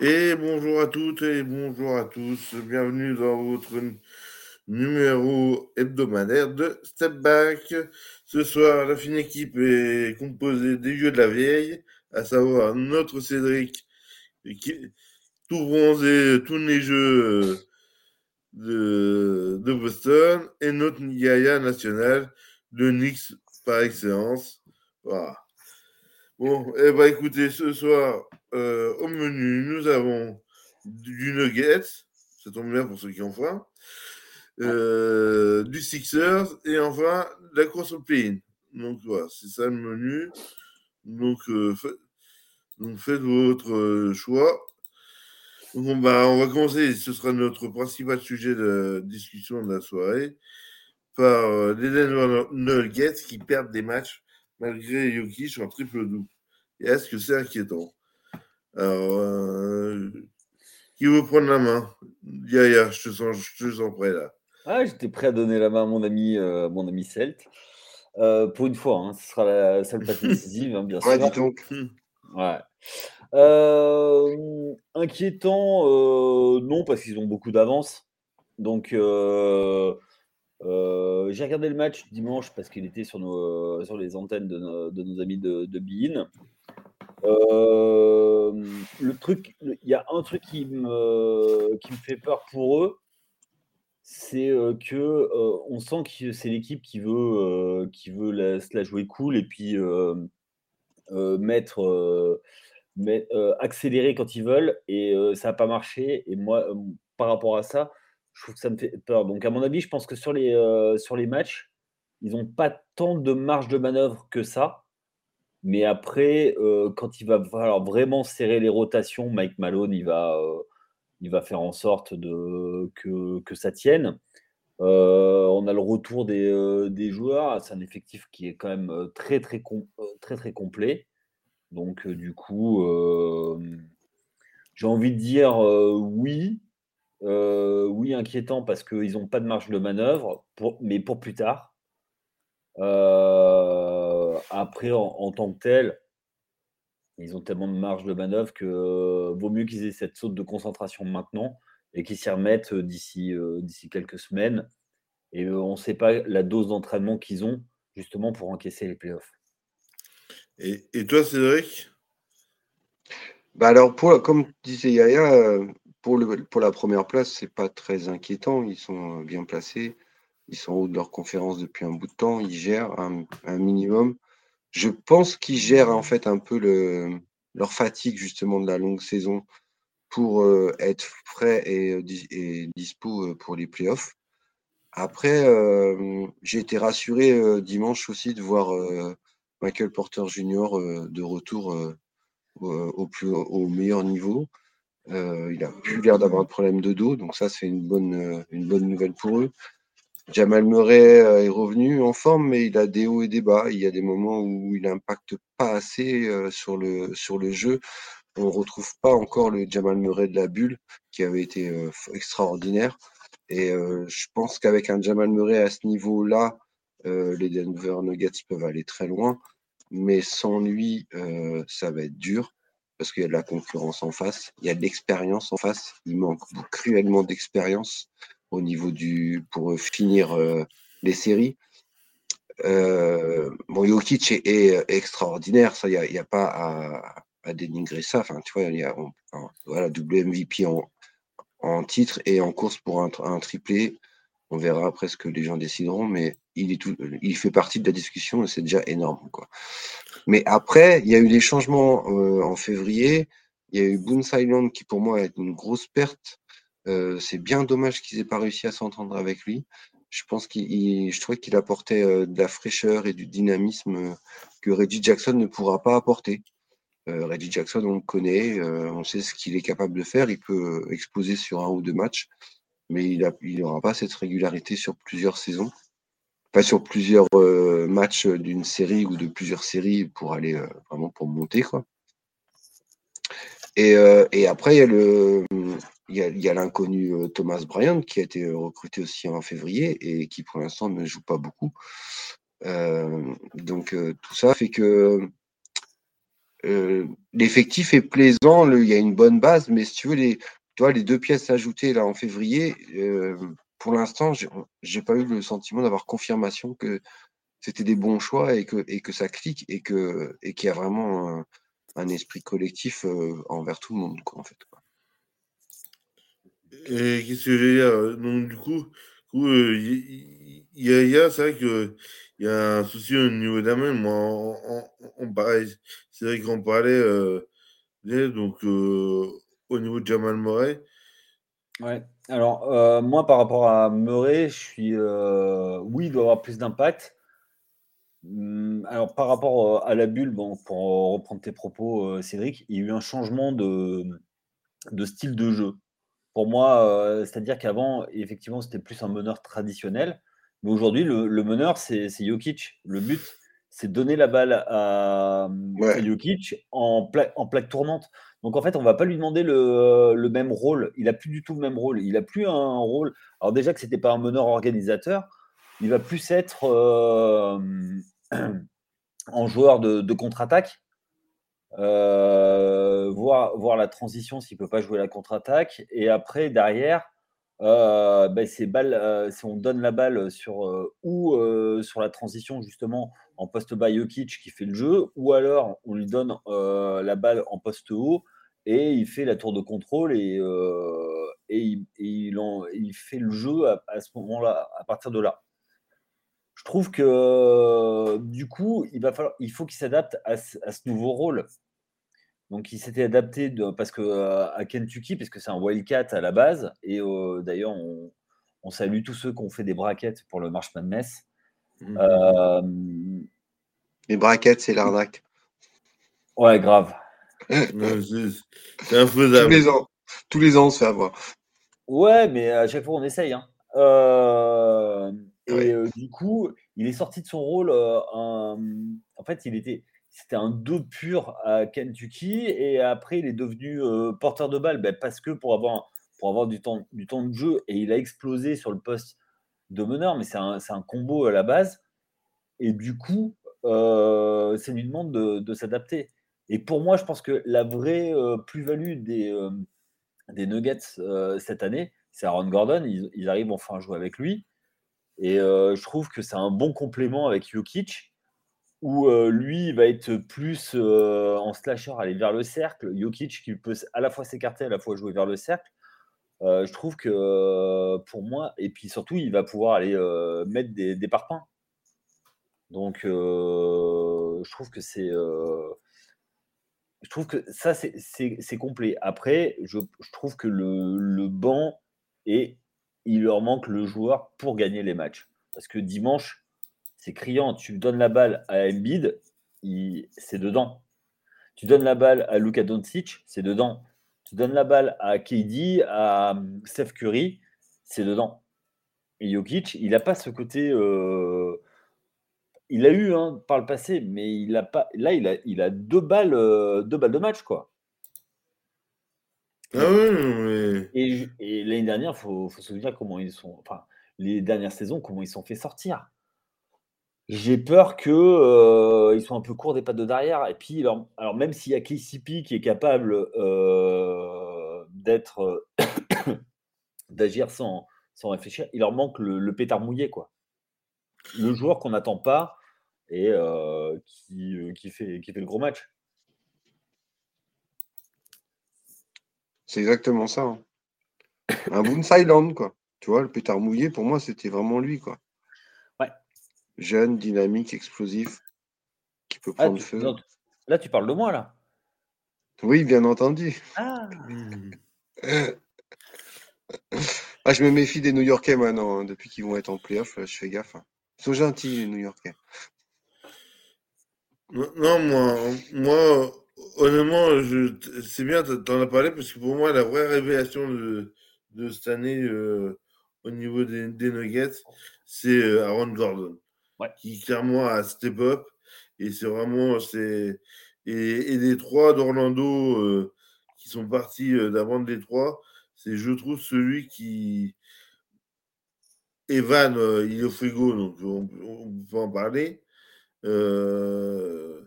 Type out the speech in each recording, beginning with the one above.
Et bonjour à toutes et bonjour à tous. Bienvenue dans votre numéro hebdomadaire de Step Back. Ce soir, la fine équipe est composée des jeux de la vieille, à savoir notre Cédric, qui, tout bronzé, tous les jeux de, Boston, et notre Yaya national de Nix par excellence. Voilà. Bon, eh ben écoutez, ce soir, euh, au menu, nous avons du Nuggets, ça tombe bien pour ceux qui ont faim, euh, du Sixers et enfin la course au Donc voilà, c'est ça le menu. Donc, euh, faites votre choix. Donc on va, on commencer, ce sera notre principal sujet de discussion de la soirée, par les Nuggets qui perdent des matchs malgré Jokic en triple double. Est-ce que c'est inquiétant? Alors, euh, qui veut prendre la main? Yaya, je te sens, je te sens prêt là. Ah, j'étais prêt à donner la main à mon ami, euh, mon ami Celt. Euh, pour une fois, hein, ce sera la seule partie décisive, hein, bien sûr. Ouais, dis donc. Ouais. inquiétant, non, parce qu'ils ont beaucoup d'avance. Donc, euh, j'ai regardé le match dimanche parce qu'il était sur, nos, sur les antennes de, nos, amis de, de Bein. Euh, le truc, il y a un truc qui me, qui me fait peur pour eux, c'est euh, que on sent que c'est l'équipe qui veut, qui veut la, se la jouer cool et puis mettre, accélérer quand ils veulent et ça n'a pas marché. Et moi, par rapport à ça, je trouve que ça me fait peur. Donc, à mon avis, je pense que sur les, euh, sur les matchs, ils n'ont pas tant de marge de manœuvre que ça. Mais après, euh, quand il va falloir vraiment serrer les rotations, Mike Malone, il va, euh, il va faire en sorte de, que, que ça tienne. on a le retour des, des joueurs. C'est un effectif qui est quand même très, très, très, très complet. Donc, du coup, j'ai envie de dire oui, euh, oui, inquiétant parce qu'ils n'ont pas de marge de manœuvre, mais pour plus tard. Euh, après, en, tant que tel, ils ont tellement de marge de manœuvre que euh, vaut mieux qu'ils aient cette saute de concentration maintenant et qu'ils s'y remettent d'ici d'ici quelques semaines. Et on ne sait pas la dose d'entraînement qu'ils ont justement pour encaisser les playoffs. Et, et toi, Cédric? Bah alors, pour, comme disait Yaya, pour, le, pour la première place, c'est pas très inquiétant. Ils sont bien placés. Ils sont en haut de leur conférence depuis un bout de temps. Ils gèrent un, minimum. Je pense qu'ils gèrent en fait un peu le, leur fatigue justement de la longue saison pour euh, être frais et, euh, et, dispo euh, pour les playoffs. Après, j'ai été rassuré dimanche aussi de voir Michael Porter Jr. de retour au, meilleur niveau. Il a plus l'air d'avoir de problème de dos, donc ça c'est une bonne, une bonne nouvelle pour eux. Jamal Murray euh, est revenu en forme, mais il a des hauts et des bas. Il y a des moments où il n'impacte pas assez sur, le, sur le jeu. On ne retrouve pas encore le Jamal Murray de la bulle, qui avait été extraordinaire. Et je pense qu'avec un Jamal Murray à ce niveau-là, les Denver Nuggets peuvent aller très loin. Mais sans lui, ça va être dur parce qu'il y a de la concurrence en face, il y a de l'expérience en face, il manque cruellement d'expérience au niveau du pour euh, finir euh, les séries. Euh, bon, Jokic est, extraordinaire, ça, il n'y a, pas à, dénigrer ça. Enfin, tu vois, y a voilà, double MVP en, en, titre et en course pour un, un triplé. On verra après ce que les gens décideront, mais il, est tout, il fait partie de la discussion et c'est déjà énorme. Quoi. Mais après, il y a eu des changements en février. Il y a eu Boone Silent qui, pour moi, est une grosse perte. Euh, c'est bien dommage qu'ils aient pas réussi à s'entendre avec lui. Je pense qu'il, je trouvais qu'il apportait euh, de la fraîcheur et du dynamisme que Reggie Jackson ne pourra pas apporter. Reggie Jackson, on le connaît, on sait ce qu'il est capable de faire. Il peut exposer sur un ou deux matchs, mais il n'aura pas cette régularité sur plusieurs saisons sur plusieurs euh, matchs d'une série ou de plusieurs séries pour aller euh, vraiment pour monter quoi. Euh, et après il y a le il y a, l'inconnu Thomas Bryant qui a été recruté aussi en février et qui pour l'instant ne joue pas beaucoup. donc tout ça fait que l'effectif est plaisant, il y a une bonne base, mais si tu veux, les, toi, les deux pièces ajoutées là en février, pour l'instant, j'ai pas eu le sentiment d'avoir confirmation que c'était des bons choix et que, et que ça clique et que et qu'il y a vraiment un, esprit collectif envers tout le monde, quoi, en fait. Et qu'est-ce que je veux dire Donc, du coup, il y, a, c'est vrai qu'il y a un souci au niveau d'Amel. Moi, on, on, vrai qu'on parlait donc au niveau de Jamal Murray. Ouais. Alors, moi, par rapport à Murray, je suis. oui, il doit avoir plus d'impact. Mmh, alors, par rapport à la bulle, bon, pour reprendre tes propos, Cédric, il y a eu un changement de, de style de jeu. Pour moi, c'est-à-dire qu'avant, effectivement, c'était plus un meneur traditionnel. Mais aujourd'hui, le, meneur, c'est Jokic. Le but, c'est donner la balle à, Jokic en, en plaque tournante. Donc en fait, on va pas lui demander le, même rôle. Il a plus du tout le même rôle. Il a plus un rôle. Alors déjà que c'était pas un meneur organisateur, il va plus être euh, en joueur de, contre-attaque. Euh, voir, voir la transition s'il peut pas jouer la contre-attaque. Et après, derrière, euh, ben, si on donne la balle sur ou sur la transition justement en poste bas Jokic qui fait le jeu, ou alors on lui donne la balle en poste haut et il fait la tour de contrôle et, euh, et, il, il, fait le jeu à, ce moment-là, à partir de là. Je trouve que du coup, il, va falloir, il faut qu'il s'adapte à, ce nouveau rôle. Donc, il s'était adapté de, parce que, euh, à Kentucky, parce que c'est un Wildcat à la base. Et euh, d'ailleurs, on, salue tous ceux qui ont fait des braquettes pour le March Madness. Mmh. Les braquettes, c'est l'arnaque. Ouais, grave c'est infaisable. Tous les ans, tous les ans, on se fait avoir. Ouais, mais à chaque fois, on essaye. Hein. Euh, et euh, du coup, il est sorti de son rôle. Euh, en fait, il était, c'était un 2 pur à Kentucky, et après, il est devenu porteur de balle, ben, parce que pour avoir, pour avoir du temps, du temps de jeu, et il a explosé sur le poste de meneur, mais c'est un, un, combo à la base. Et du coup, c'est une demande de, de s'adapter. Et pour moi, je pense que la vraie plus-value des, des Nuggets cette année, c'est Aaron Gordon. Ils, arrivent enfin à jouer avec lui. Et je trouve que c'est un bon complément avec Jokic, où lui, il va être plus en slasher, aller vers le cercle. Jokic, qui peut à la fois s'écarter, à la fois jouer vers le cercle. je trouve que pour moi, et puis surtout, il va pouvoir aller mettre des, des parpaings. Donc, je trouve que c'est je trouve que ça, c'est complet. Après, je, trouve que le, banc, et il leur manque le joueur pour gagner les matchs. Parce que dimanche, c'est criant. Tu donnes la balle à Embiid, c'est dedans. Tu donnes la balle à Luka Doncic, c'est dedans. Tu donnes la balle à KD, à Steph Curry, c'est dedans. Et Jokic, il n'a pas ce côté euh, il a eu hein, par le passé, mais il a pas. Là, il a, il a deux balles, euh, deux balles de match, quoi. Ah Et, l'année dernière, il faut, se souvenir comment ils sont. Enfin, les dernières saisons, comment ils sont fait sortir. J'ai peur qu'ils euh, soient un peu courts des pattes de derrière. Et puis, alors, même s'il y a KCP qui est capable euh, d'être d'agir sans, sans réfléchir, il leur manque le, pétard mouillé, quoi le joueur qu'on n'attend pas et euh, qui, qui, fait, qui fait le gros match. C'est exactement ça. Hein. Un Boone Silent, quoi. Tu vois, le pétard mouillé, pour moi, c'était vraiment lui, quoi. Ouais. Jeune, dynamique, explosif, qui peut ah, prendre feu. là, tu parles de moi, là. Oui, bien entendu. Ah. ah je me méfie des New Yorkais maintenant, hein. depuis qu'ils vont être en playoff, je fais gaffe. Hein. Ils sont gentils, les New-Yorkais. Non, moi, moi honnêtement, je, c'est bien, tu en as parlé, parce que pour moi, la vraie révélation de, de cette année euh, au niveau des, Nuggets, c'est euh, Aaron Gordon. Qui clairement a step up. Et c'est vraiment. C'est, et, les trois d'Orlando euh, qui sont partis d'avant de Détroit, c'est, je trouve, celui qui, Evan, il est au frigo, donc on, peut en parler. Euh,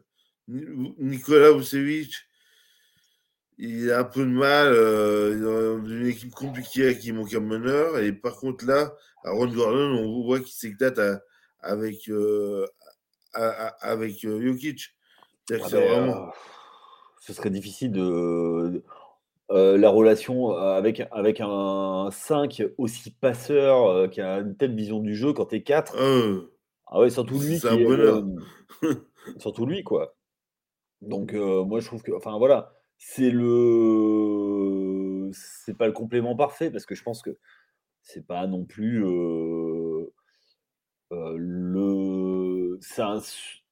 Nicolas Vucevic, il a un peu de mal euh, dans une équipe compliquée qui manque un meneur. Et par contre, là, Aaron Gordon, on voit qu'il s'éclate avec, euh, avec euh, Jokic. Ah ben, vraiment... ce serait difficile de. la relation avec, avec un 5 aussi passeur qui a une telle vision du jeu quand t'es 4. ah ouais, surtout lui. C'est un bonheur. surtout lui, quoi. Donc, moi, je trouve que. Enfin, voilà c'est le c'est pas le complément parfait parce que je pense que c'est pas non plus euh, euh, le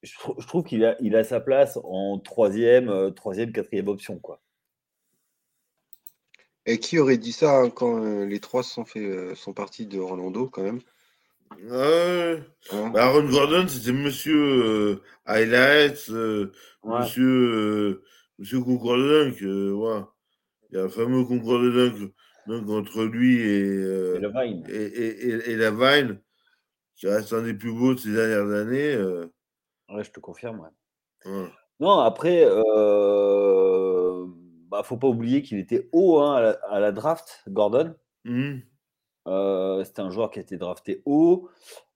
je, trouve qu'il a il a sa place en troisième troisième quatrième option quoi et qui aurait dit ça hein, quand les trois sont fait sont partis de Rolando quand même? Hein bah, Aaron Gordon c'était monsieur highlights monsieur Monsieur concours de dunk, euh, ouais. il y a un fameux concours de dunk donc, entre lui et, euh, et, la Vine. Et, qui reste un des plus beaux de ces dernières années. Euh. Ouais, je te confirme. Ouais. Non, après, euh, bah, faut pas oublier qu'il était haut hein, à, la, draft, Gordon. Mmh. C'était un joueur qui a été drafté haut.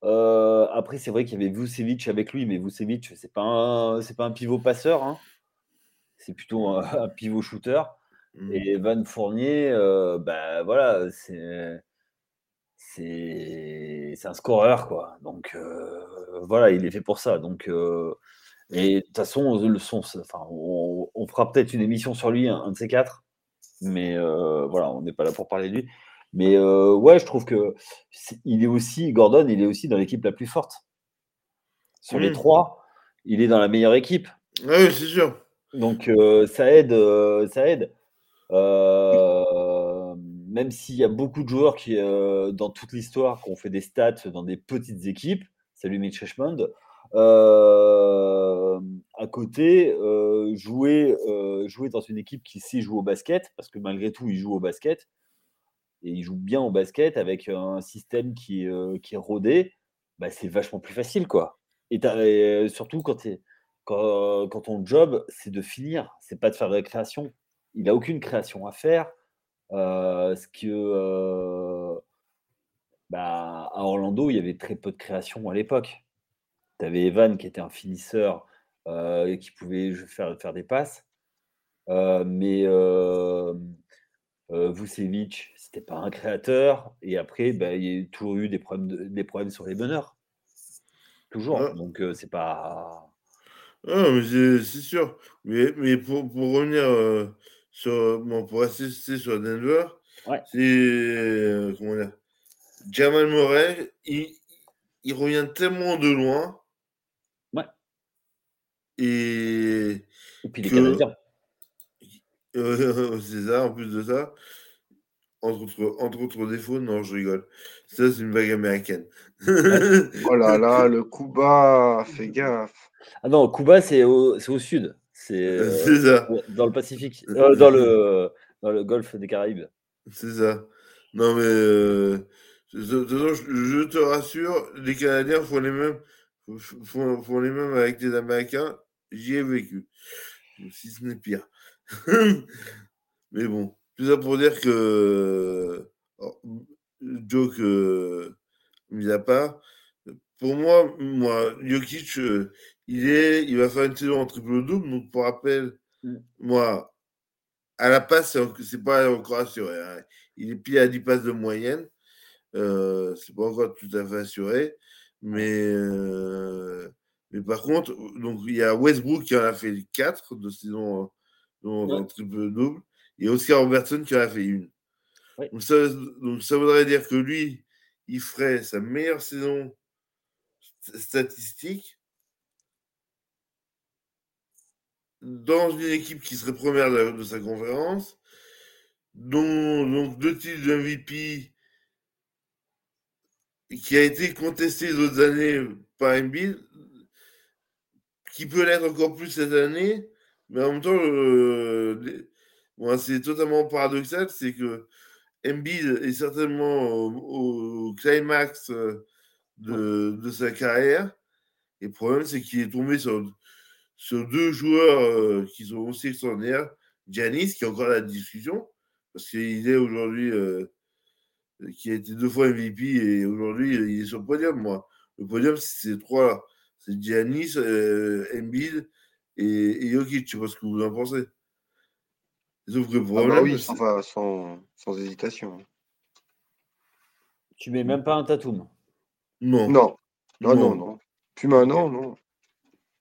après, c'est vrai qu'il y avait Vucevic avec lui, mais Vucevic, c'est pas c'est pas un pivot passeur. Hein c'est plutôt un, pivot shooter. Mmh. Et Van Fournier, euh, bah, voilà, c'est c'est un scoreur quoi. Donc euh, voilà, il est fait pour ça. Donc euh, et de toute façon, le son, enfin, on, fera peut-être une émission sur lui, un, de ces quatre. Mais voilà, on n'est pas là pour parler de lui. Mais ouais, je trouve que il est aussi Gordon, il est aussi dans l'équipe la plus forte. Sur les trois, il est dans la meilleure équipe. Oui, c'est sûr. Donc euh, ça aide, euh, ça aide. Euh, même s'il y a beaucoup de joueurs qui, dans toute l'histoire, qui ont fait des stats dans des petites équipes, salut Mitch Richmond, à côté, jouer, jouer dans une équipe qui sait jouer au basket, parce que malgré tout, il joue au basket, et il joue bien au basket avec un système qui, qui est rodé, bah, c'est vachement plus facile, quoi. Et, surtout quand es quand, ton job, c'est de finir, c'est pas de faire de la création. Il n'a aucune création à faire. Ce que bah, à Orlando, il y avait très peu de création à l'époque. Tu avais Evan qui était un finisseur qui pouvait faire, faire des passes. mais Vucevic, c'était pas un créateur. Et après, bah, il y a toujours eu des problèmes, des problèmes sur les meneurs. Toujours. Donc, c'est pas. Ah, mais c'est sûr. Mais, mais pour, pour revenir euh, sur. Bon, pour assister sur Denver, c'est. Euh, comment dire Jamal Murray, il, il revient tellement de loin. Ouais. Et. Et puis les Canadiens. c'est ça, en plus de ça. Entre autres, entre autres défauts, non, je rigole. Ça, c'est une vague américaine. oh là là, le Cuba, fais gaffe. Ah non, Cuba, c'est au, au, sud. C'est euh, dans le Pacifique, euh, dans, le, dans le golfe des Caraïbes. C'est ça. Non, mais euh, je, te rassure, les Canadiens font les mêmes, font, font les mêmes avec les Américains. J'y ai vécu. Si ce n'est pire. mais bon, tout ça pour dire que, oh, joke mis à part, pour moi, moi, Jokic, il, est, il va faire une saison en triple-double. Donc, pour rappel, mm. moi, à la passe, c'est pas encore assuré. Hein. Il est pile à 10 passes de moyenne. Euh, c'est pas encore tout à fait assuré. Mais, euh, mais par contre, donc, il y a Westbrook qui en a fait 4 de saison en triple-double. Et Oscar Robertson qui en a fait une. Donc, ça, donc, ça voudrait dire que lui, il ferait sa meilleure saison statistique dans une équipe qui serait première de, sa conférence, dont donc deux titres de MVP qui a été contesté les autres années par Embiid, qui peut l'être encore plus cette année, mais en même temps, euh, c'est totalement paradoxal, c'est que Embiid est certainement au, climax euh, de, de, sa carrière, et le problème, c'est qu'il est tombé sur sur deux joueurs qui sont aussi extraordinaires. Giannis, qui est encore la discussion, parce qu'il est aujourd'hui, qui a été deux fois MVP et aujourd'hui, il est sur le podium, moi. Le podium, c'est ces trois-là. C'est Giannis, Embiid et, et Jokic. Je sais pas ce que vous en pensez? Sauf que ah bah oui, sans, sans, hésitation. Tu mets même pas un Tatum Non. Non, non, non. non. Plus maintenant, non.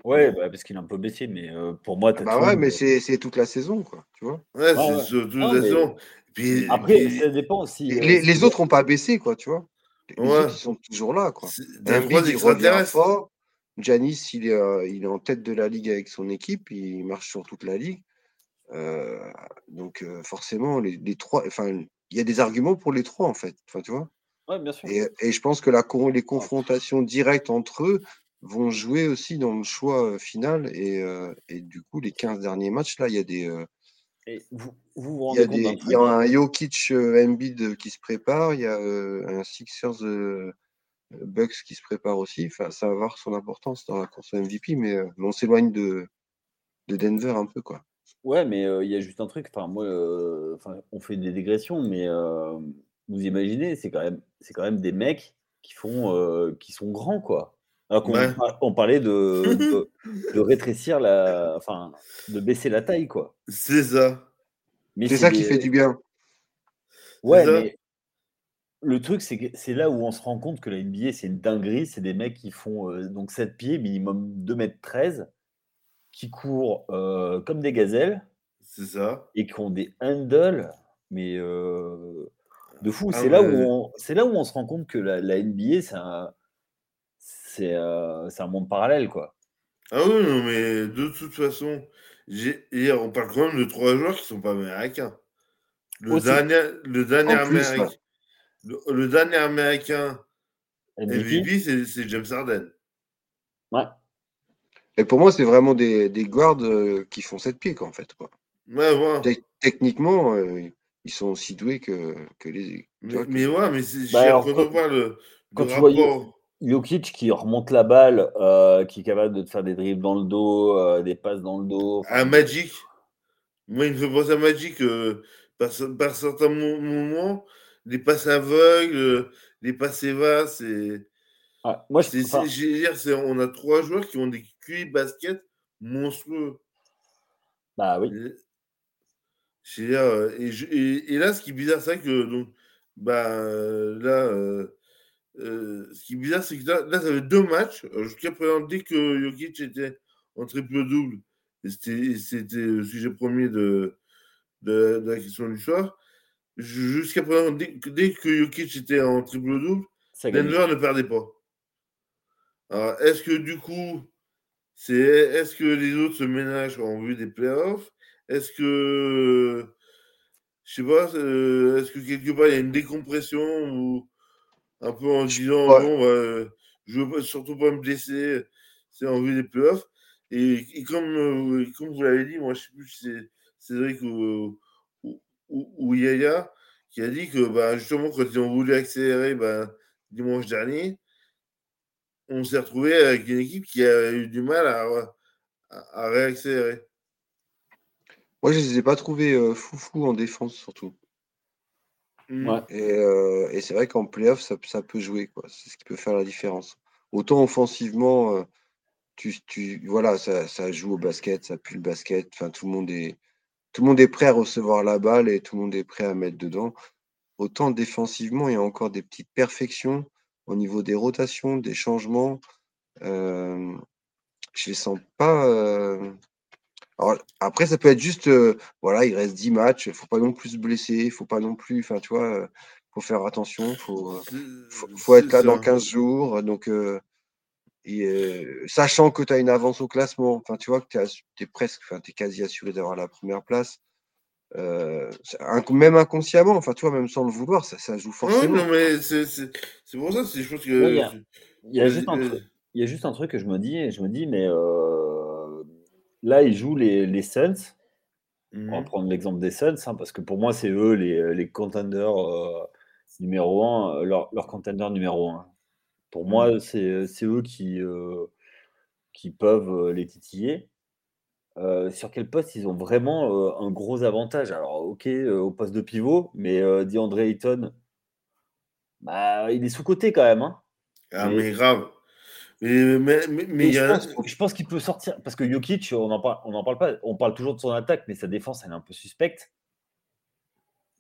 Ouais, bah, parce qu'il est un peu baissé, mais euh, pour moi, Tatum. Bah ouais, mais euh, c'est toute la saison, quoi. Tu vois Ouais, c'est toute la saison. Puis, Après, ça dépend aussi. Euh, les, les autres n'ont pas baissé, quoi, tu vois. Les ouais. autres, ils sont toujours là, quoi. Embiid, il revient fort. Janis, il est, il est en tête de la ligue avec son équipe. Il marche sur toute la ligue. Euh, donc euh, forcément, les, trois, enfin, il y a des arguments pour les trois en fait. Enfin, tu vois. Ouais, bien sûr. Et, et, je pense que la, les confrontations directes entre eux vont jouer aussi dans le choix euh, final. Et, et du coup, les 15 derniers matchs, là, il y a des. Et vous, vous, vous rendez il, y a il y a un Jokic Embiid qui se prépare, il y a un Sixers Bucks qui se prépare aussi. Enfin, ça va avoir son importance dans la course MVP, mais, mais on s'éloigne de, de Denver un peu, quoi. Ouais, mais il y a juste un truc, enfin moi, on fait des dégressions, mais vous imaginez, c'est quand même c'est quand même des mecs qui font, qui sont grands, quoi. Alors qu'on parlait de de rétrécir la enfin, de baisser la taille, quoi. C'est ça. C'est ça qui fait du bien. Ouais, mais le truc, c'est que c'est là où on se rend compte que la NBA, c'est une dinguerie. C'est des mecs qui font, donc 7 pieds, minimum 2 mètres 13 qui courent euh, comme des gazelles. C'est ça. Et qui ont des handles, mais euh, de fou. Ah c'est là, où on, là où on se rend compte que la, NBA, c'est un, c'est, euh, un monde parallèle, quoi. Ah oui, non, mais de toute façon, hier, on parle quand même de trois joueurs qui sont pas américains. Le dernier, le dernier américain, le, dernier américain MVP, c'est James Harden. Ouais. Et pour moi, c'est vraiment des, des guards euh, qui font 7 pieds, quoi, en fait. Quoi. Ouais, ouais. techniquement, euh, ils sont aussi doués que, que les. Mais, mais ouais, mais c'est bah, quand, le, quand tu vois Jokic qui remonte la balle, euh, qui est capable de te faire des dribbles dans le dos, des passes dans le dos. Un Magic. Moi, il me fait penser à Magic par, par, certains moments, les passes aveugles, les passes évasses, et moi, je, on a trois joueurs qui ont des QI basket monstrueux. Bah oui. Et, euh, et, et, là, ce qui est bizarre, c'est que donc, bah, là, euh, euh, ce qui est bizarre, c'est que là, là, ça fait deux matchs. Jusqu'à présent, dès que Jokic était en triple-double, c'était le sujet premier de, de, la question du soir. Jusqu'à présent, dès, dès, que Jokic était en triple-double, Denver ne perdait pas. Alors, est-ce que du coup, c'est est-ce que les autres se ménagent en vue des playoffs? Est-ce que je sais pas, euh, est-ce que quelque part il y a une décompression ou un peu en disant bon, bah, je veux surtout pas me blesser, c'est en vue des playoffs. Et, comme, euh, comme vous l'avez dit, moi je sais plus si c'est Cédric ou, ou, ou, Yaya qui a dit que bah, justement quand ils ont voulu accélérer bah, dimanche dernier, on s'est retrouvé avec une équipe qui a eu du mal à, à, réaccélérer. Moi, je ne les ai pas trouvés euh, foufou en défense, surtout. Mm. Euh, et, c'est vrai qu'en playoff, ça, ça peut jouer. C'est ce qui peut faire la différence. Autant offensivement, euh, tu, tu, voilà, ça, ça, joue au basket, ça pue le basket. Enfin, tout le monde est. Tout le monde est prêt à recevoir la balle et tout le monde est prêt à mettre dedans. Autant défensivement, il y a encore des petites perfections au niveau des rotations, des changements. Euh, je les sens pas. Euh, après, ça peut être juste, euh, voilà, il reste 10 matchs, il faut pas non plus se blesser, il faut pas non plus, enfin, tu vois, faut faire attention, il faut, faut, être là dans 15 jours. Donc, sachant que tu as une avance au classement, enfin, tu vois, que tu es, presque, enfin, tu es quasi assuré d'avoir la première place. Euh, même inconsciemment, enfin, tu vois, même sans le vouloir, ça, ça joue forcément. non, mais c'est pour ça, je pense que. Il y, a, il, y a juste un truc, il y a juste un truc que je me dis, je me dis, mais euh, là, ils jouent les, les Suns. On va mmh prendre l'exemple des Suns, hein, parce que pour moi, c'est eux les, les contenders euh, numéro un, leur, leur contender numéro un. Pour moi, mmh. c'est eux qui, qui peuvent les titiller. euh, sur quel poste ils ont vraiment euh, un gros avantage? Alors, ok, au poste de pivot, mais euh, DeAndre Ayton, bah, il est sous-côté quand même. Hein. Ah, Mais- mais grave. Mais, mais, mais, je, a. pense, je pense qu'il peut sortir. Parce que Jokic, on n'en parle, on en parle pas. On parle toujours de son attaque, mais sa défense, elle est un peu suspecte.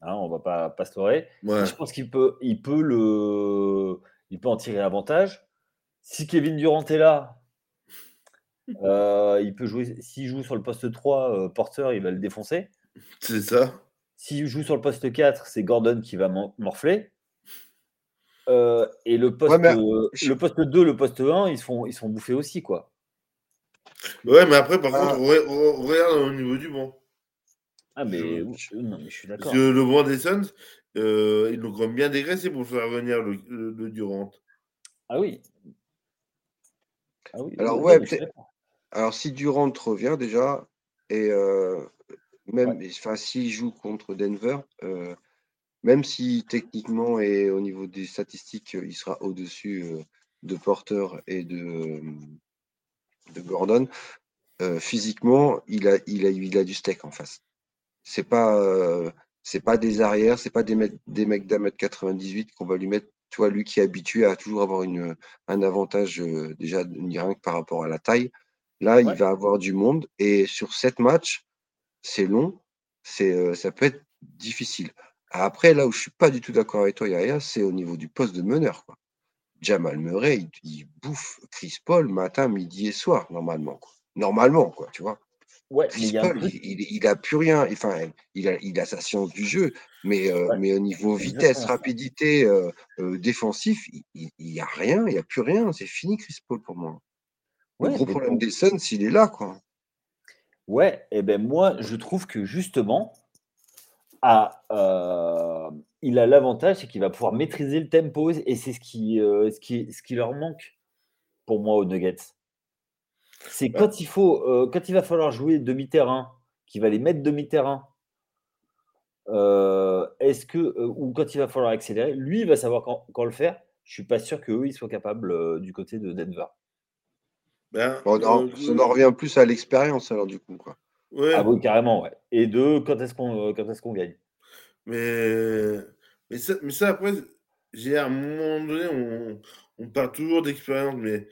Hein, on va pas, pas se leurrer. Ouais. Je pense qu'il peut, il peut, le, il peut en tirer avantage. Si Kevin Durant est là, euh, il peut jouer. S'il joue sur le poste 3, euh, Porter, il va le défoncer. C'est ça. S'il joue sur le poste 4, c'est Gordon qui va mor- morfler. Euh, et le poste, mais euh, le poste 2, le poste 1, ils se font, ils se font bouffer aussi. quoi. Ouais, mais après, par Ah. contre, re- re- regarde au niveau du banc. Ah, mais, Je- oui, non, mais je suis d'accord. le banc des Suns, euh, ils l'ont quand même bien dégraissé pour faire venir le, le- le Durant. Ah oui. Ah oui, Alors, ouais. Alors, si Durant revient déjà, et euh, même Ouais. s'il joue contre Denver, euh, même si techniquement et au niveau des statistiques, il sera au-dessus euh, de Porter et de, de Gordon, euh, physiquement, il a, il, a, il a du steak en face. C'est pas, euh, c'est pas des arrières, c'est pas des, mecs- des mecs d'un mètre 98 qu'on va lui mettre. Tu vois, lui qui est habitué à toujours avoir une, un avantage euh, déjà rien que par rapport à la taille. Là, Ouais. il va avoir du monde et sur sept matchs, c'est long, c'est, euh, ça peut être difficile. Après, là où je suis pas du tout d'accord avec toi, Yaya, c'est au niveau du poste de meneur. Quoi. Jamal Murray, il, il bouffe Chris Paul matin, midi et soir, normalement. Quoi. Normalement, quoi, tu vois. Ouais, mais a il, il, il a plus rien. Enfin, il a, il a sa science du jeu, mais, euh, Ouais, mais au niveau vitesse, rapidité, euh, euh, défensif, il n'y a rien, il n'y a plus rien. C'est fini, Chris Paul, pour moi. Le gros problème des Suns, il est là, quoi. Ouais, et ben moi, je trouve que justement, à, il a l'avantage, c'est qu'il va pouvoir maîtriser le tempo, et c'est ce qui, ce qui, ce qui leur manque pour moi aux Nuggets. C'est Bah. quand il faut, euh, quand il va falloir jouer demi-terrain, qu'il va les mettre demi-terrain. euh, Est-ce que euh, ou quand il va falloir accélérer, lui il va savoir quand, quand le faire. Je suis pas sûr qu'eux ils soient capables euh, du côté de Denver. Ben, Bon, euh, ça en revient plus à l'expérience, alors, du coup, quoi. ouais, Ah oui, carrément, ouais. Et deux, quand est-ce qu'on quand est-ce qu'on gagne? Mais, mais, ça, mais ça, après, j'ai à un moment donné, on, on parle toujours d'expérience, mais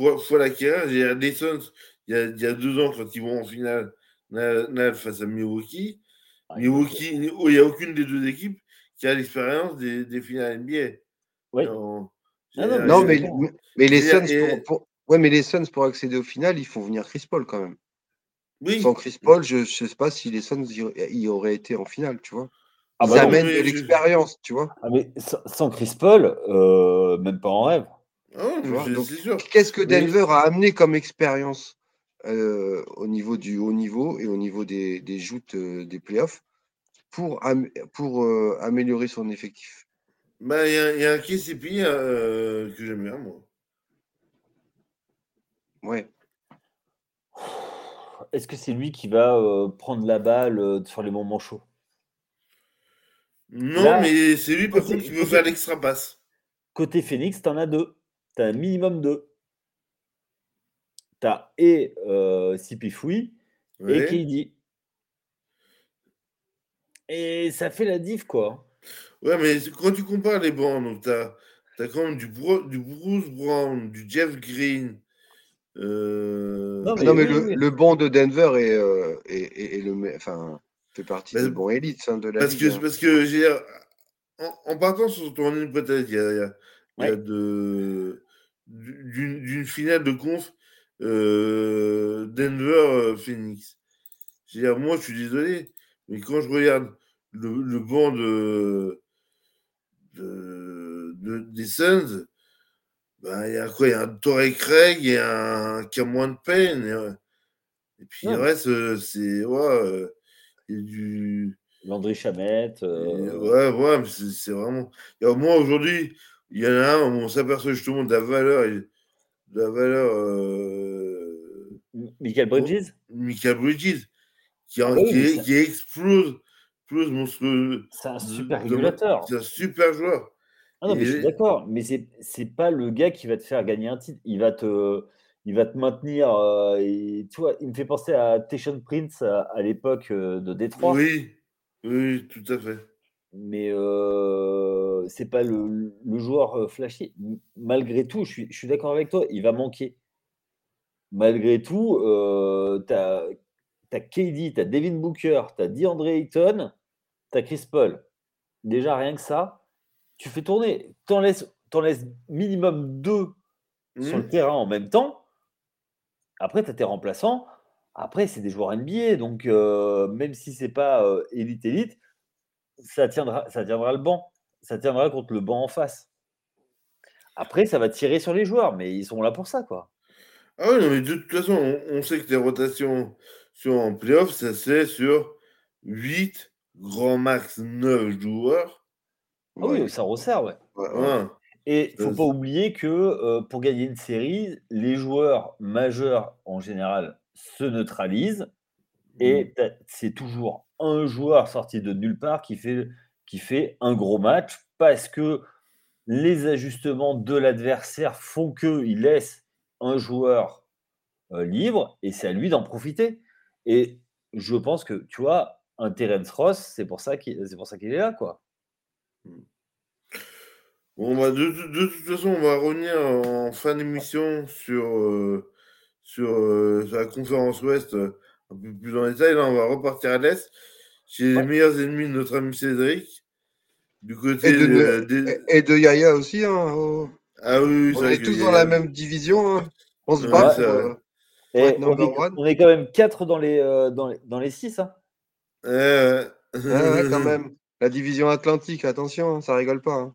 pour, faut l'acquérir. J'ai des Suns, il y, a, il y a deux ans, quand ils vont en finale na- na- face à Milwaukee, Ah, Milwaukee, où il n'y a aucune des deux équipes qui a l'expérience des, des finales NBA. Oui. Non, Ah mais, mais les Suns, et- pour, pour- ouais, mais les Suns, pour accéder au final, ils font venir Chris Paul, quand même. oui, Sans Chris Paul, je ne sais pas si les Suns y, y auraient été en finale, tu vois. Ah Ils bah non, mais de je- l'expérience, tu vois. Ah, mais sans, sans Chris Paul, euh, même pas en rêve. Ah. Qu'est-ce que Denver a amené comme expérience euh, au niveau du haut niveau et au niveau des, des joutes euh, des playoffs pour, am- pour euh, améliorer son effectif? Bah, il y, a- il y a un KCP euh, que j'aime bien, moi. Ouais. Est-ce que c'est lui qui va euh, prendre la balle euh, sur les moments chauds? Non, Là, mais c'est lui, par contre, qui veut faire l'extra passe. Côté Phoenix, t'en as deux. T'as un minimum deux. T'as et euh, Sipifoui et Ouais. KD. Et ça fait la diff, quoi. Ouais, mais quand tu compares les bancs, donc t'as as quand même du, Bro- du Bruce Brown, du Jeff Green. euh, Non, non, mais oui, le, oui. le banc de Denver est, euh, est, est- est le, enfin, fait partie Bah, des bons élites hein, de la Parce ligue. que, hein. parce que j'ai, en, en partant sur ton hypothèse, il y a, il y a, il y a de, d'une, finale de conf euh, Denver-Phoenix. moi, je suis désolé, mais quand je regarde le, le banc de, de, de- des Suns, ben, il y a quoi? Il y a un Torrey Craig, il y a un Cameron Payne, et, euh, et puis Ouais. le reste, euh, c'est. Ouais, euh, il y a du. Landry Chamette. Et, euh, Ouais, ouais, mais c'est vraiment. Et au moins aujourd'hui, il y en a un où on s'aperçoit justement de la valeur, de la valeur euh, Michael Bridges Michael Bridges, qui, Oui, qui, ça- explose, explose monstrueux. C'est un super régulateur. C'est un super joueur. Ah non, mais je suis d'accord. Mais c'est pas le gars qui va te faire gagner un titre. Il va te, il va te maintenir. et, tu vois, il me fait penser à Tation Prince à, l'époque de Détroit. Oui, oui, tout à fait. Mais c'est pas le, joueur flashy. Malgré tout, je suis, je suis d'accord avec toi, il va manquer. Malgré tout, tu as, as KD, tu as Devin Booker, tu as DeAndre Ayton, tu as Chris Paul. Déjà, rien que ça, tu fais tourner. Tu en laisses, laisses minimum deux sur le mmh. terrain en même temps. Après, tu as tes remplaçants. Après, c'est des joueurs NBA. Donc, euh, même si c'est pas euh, élite élite, ça tiendra, ça tiendra le banc. Ça tiendra contre le banc en face. Après, ça va tirer sur les joueurs, mais ils sont là pour ça, quoi. Ah oui, mais de toute façon, on, sait que tes rotations sur en playoff, ça c'est sur 8, grand max 9 joueurs. Ah oui, ça resserre, ouais. Et il ne faut pas oublier que euh, pour gagner une série, les joueurs majeurs en général se neutralisent et mmh. c'est toujours un joueur sorti de nulle part qui fait, qui fait un gros match parce que les ajustements de l'adversaire font qu'il laisse un joueur euh, libre et c'est à lui d'en profiter. Et je pense que, tu vois, un Terence Ross, c'est pour ça qu'il est là, quoi. Bon, bah, de, toute façon, on va revenir en fin d'émission sur, euh, sur, euh, la conférence Ouest un peu plus en détail. Là, on va repartir à l'Est chez les meilleurs ennemis de notre ami Cédric. Du côté et de, et de Yaya aussi. Hein, Ah oui, on est tous dans la même division. Hein. On se bat. on, est, on, est, quand même 4 dans les, dans les, dans les 6. Hein. ouais, quand même. La division Atlantique, attention, hein, ça rigole pas.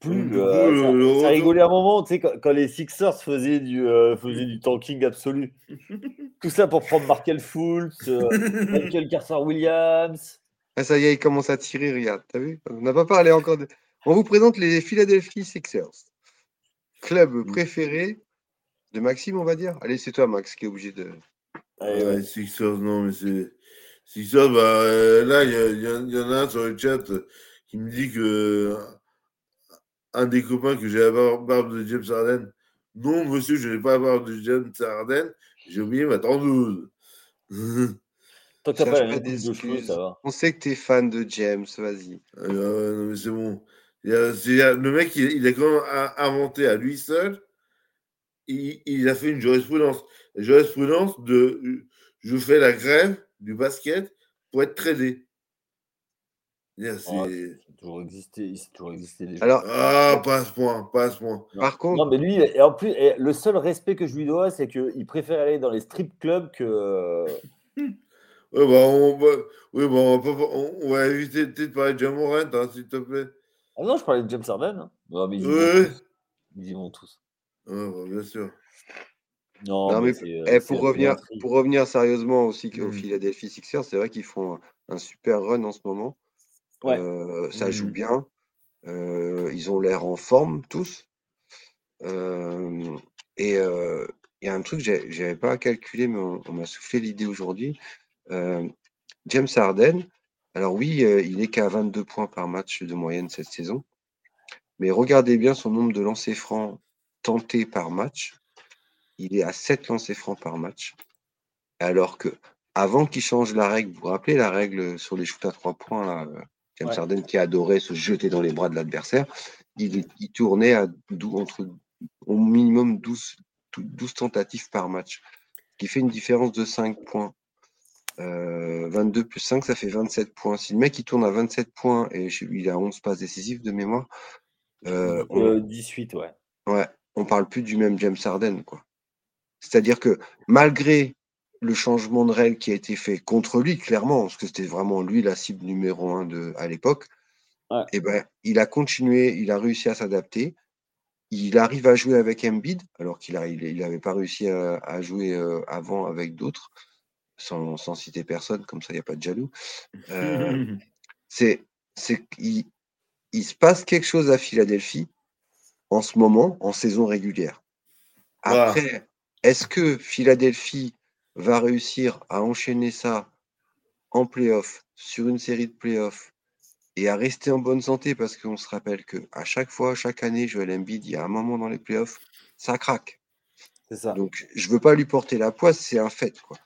Plus. Euh, ça, rigolait un moment, tu sais, quand, les Sixers faisaient du, euh, faisaient du tanking absolu. Tout ça pour prendre Markel Fultz, euh, Michael Carter-Williams. Ah, ça y est, il commence à tirer, regarde, t'as vu? On n'a pas parlé encore de... On vous présente les Philadelphia Sixers. Club préféré de Maxime, on va dire. Allez, c'est toi, Max, qui est obligé de... Allez, ouais, Sixers, non, mais c'est... Sixers, bah, là, il y, y, y, en a un sur le chat qui me dit que un des copains que j'ai la barbe de James Harden. Non, monsieur, je n'ai pas la barbe de James Harden. J'ai oublié ma 32. Toi, t'as pas, pas des ça va. On sait que tu es fan de James, vas-y. Ah, non, mais c'est bon. le mec, il, a quand même inventé à lui seul. Il, il a fait une jurisprudence. La jurisprudence de je fais la grève du basket pour être tradé. C'est toujours existé, toujours existé déjà. Alors, ah, pas à ce point, pas à ce point. Par contre, non, mais lui, et en plus, le seul respect que je lui dois, c'est qu'il préfère aller dans les strip clubs que. Ouais, bah, on va, oui, bah, on, va on, va éviter de parler de Jamorant, hein, s'il te plaît. Ah non, je parlais de James Harden. Hein. Non, mais ils, y vont tous. Ouais, bah, bien sûr. Non, mais, euh, eh, pour, revenir, pour revenir sérieusement aussi au mmh. Philadelphia Sixers, c'est vrai qu'ils font un super run en ce moment ça joue mmh. bien. ils ont l'air en forme tous. et il y a un truc que j'avais pas calculé, mais on, m'a soufflé l'idée aujourd'hui. James Harden, alors oui, il est qu'à 22 points par match de moyenne cette saison. Mais regardez bien son nombre de lancers francs tentés par match. Il est à 7 lancers francs par match. Alors que avant qu'il change la règle, vous vous rappelez la règle sur les shoots à 3 points là, James Harden qui adorait se jeter dans les bras de l'adversaire, il, tournait à entre au minimum 12, 12, tentatives par match, ce qui fait une différence de 5 points. 22 euh, plus 5, ça fait 27 points. Si le mec il tourne à 27 points et il a 11 passes décisives de mémoire, euh, on, 18, ouais. Ouais, on parle plus du même James Harden, quoi. C'est-à-dire que malgré le changement de règle qui a été fait contre lui, clairement, parce que c'était vraiment lui la cible numéro un de, à l'époque, et eh ben, il a continué, il a réussi à s'adapter. Il arrive à jouer avec Embiid, alors qu'il n'avait il, pas réussi à, jouer euh, avant avec d'autres, sans, citer personne, comme ça il n'y a pas de jaloux. Euh, c'est, c'est il, il se passe quelque chose à Philadelphie en ce moment, en saison régulière. Après, est-ce que Philadelphie va réussir à enchaîner ça en playoff, sur une série de playoffs, et à rester en bonne santé, parce qu'on se rappelle que à chaque fois, chaque année, Joel Embiid, il y a un moment dans les playoffs, ça craque. ça. Donc, je veux pas lui porter la poisse, c'est un fait, quoi.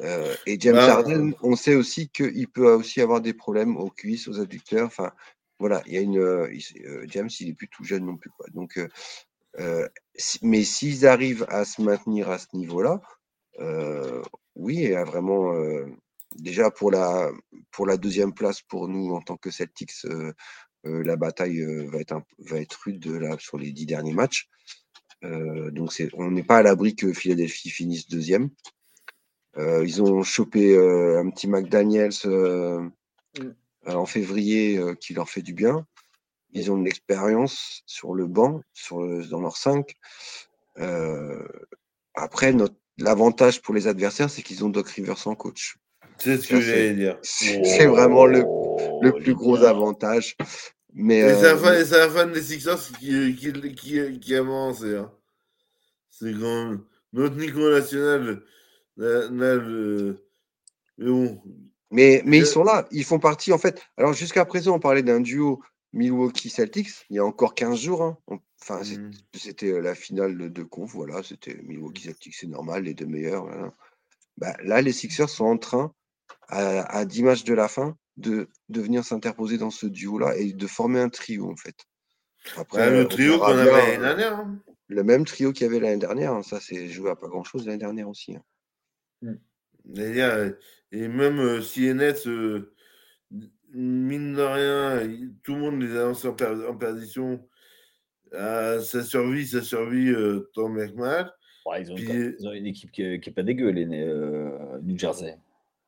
Euh, et James Ah. Harden, on sait aussi qu'il peut aussi avoir des problèmes aux cuisses, aux adducteurs. Enfin, voilà, il y a une. euh, il- euh, James, il est plus tout jeune non plus, quoi. Donc, euh, euh, si- mais s'ils arrivent à se maintenir à ce niveau-là, euh, oui, et à vraiment. euh, déjà pour la pour la deuxième place pour nous en tant que Celtics, euh, euh, la bataille euh, va être un- va être rude là sur les dix derniers matchs. Euh, donc c'est, on n'est pas à l'abri que Philadelphie finisse deuxième. Euh, ils ont chopé euh, un petit McDaniels euh, Mm. euh, en février euh, qui leur fait du bien. Ils ont de l'expérience sur le banc, sur le- dans leur 5. après, notre, l'avantage pour les adversaires, c'est qu'ils ont Doc Rivers en coach. C'est ce que j'allais dire. C'est vraiment le, le Oh, plus gros avantage. Mais c'est la euh, la fan des Sixers qui, qui, qui. Hein. C'est quand même notre Nico national. n'a- n'a le- Mais bon, Mais, ils sont là, ils font partie en fait. Alors jusqu'à présent, on parlait d'un duo Milwaukee-Celtics, il y a encore 15 jours. hein. On- Enfin, c'est- mm. c'était euh, la finale de, de conf, voilà, c'était Milwaukee-Celtics, c'est normal, les deux meilleurs. voilà. Bah, là, les Sixers sont en train, à, à 10 matchs de la fin, de, de venir s'interposer dans ce duo-là et de former un trio en fait. Après, on le trio verra qu'on avait bien, l'année euh, dernière. hein. le même trio qu'il y avait l'année dernière, hein, ça c'est joué à pas grand-chose l'année dernière aussi. hein. D'ailleurs, euh, et même euh, si les Nets, euh, mine de rien, tout le monde les a lancés en, per- en perdition. Ah, ça survit, ça survit euh, tant bien que mal. Ouais, ils, ont Puis- une, ils ont une équipe qui est, qui est pas dégueu, les euh, New Jersey.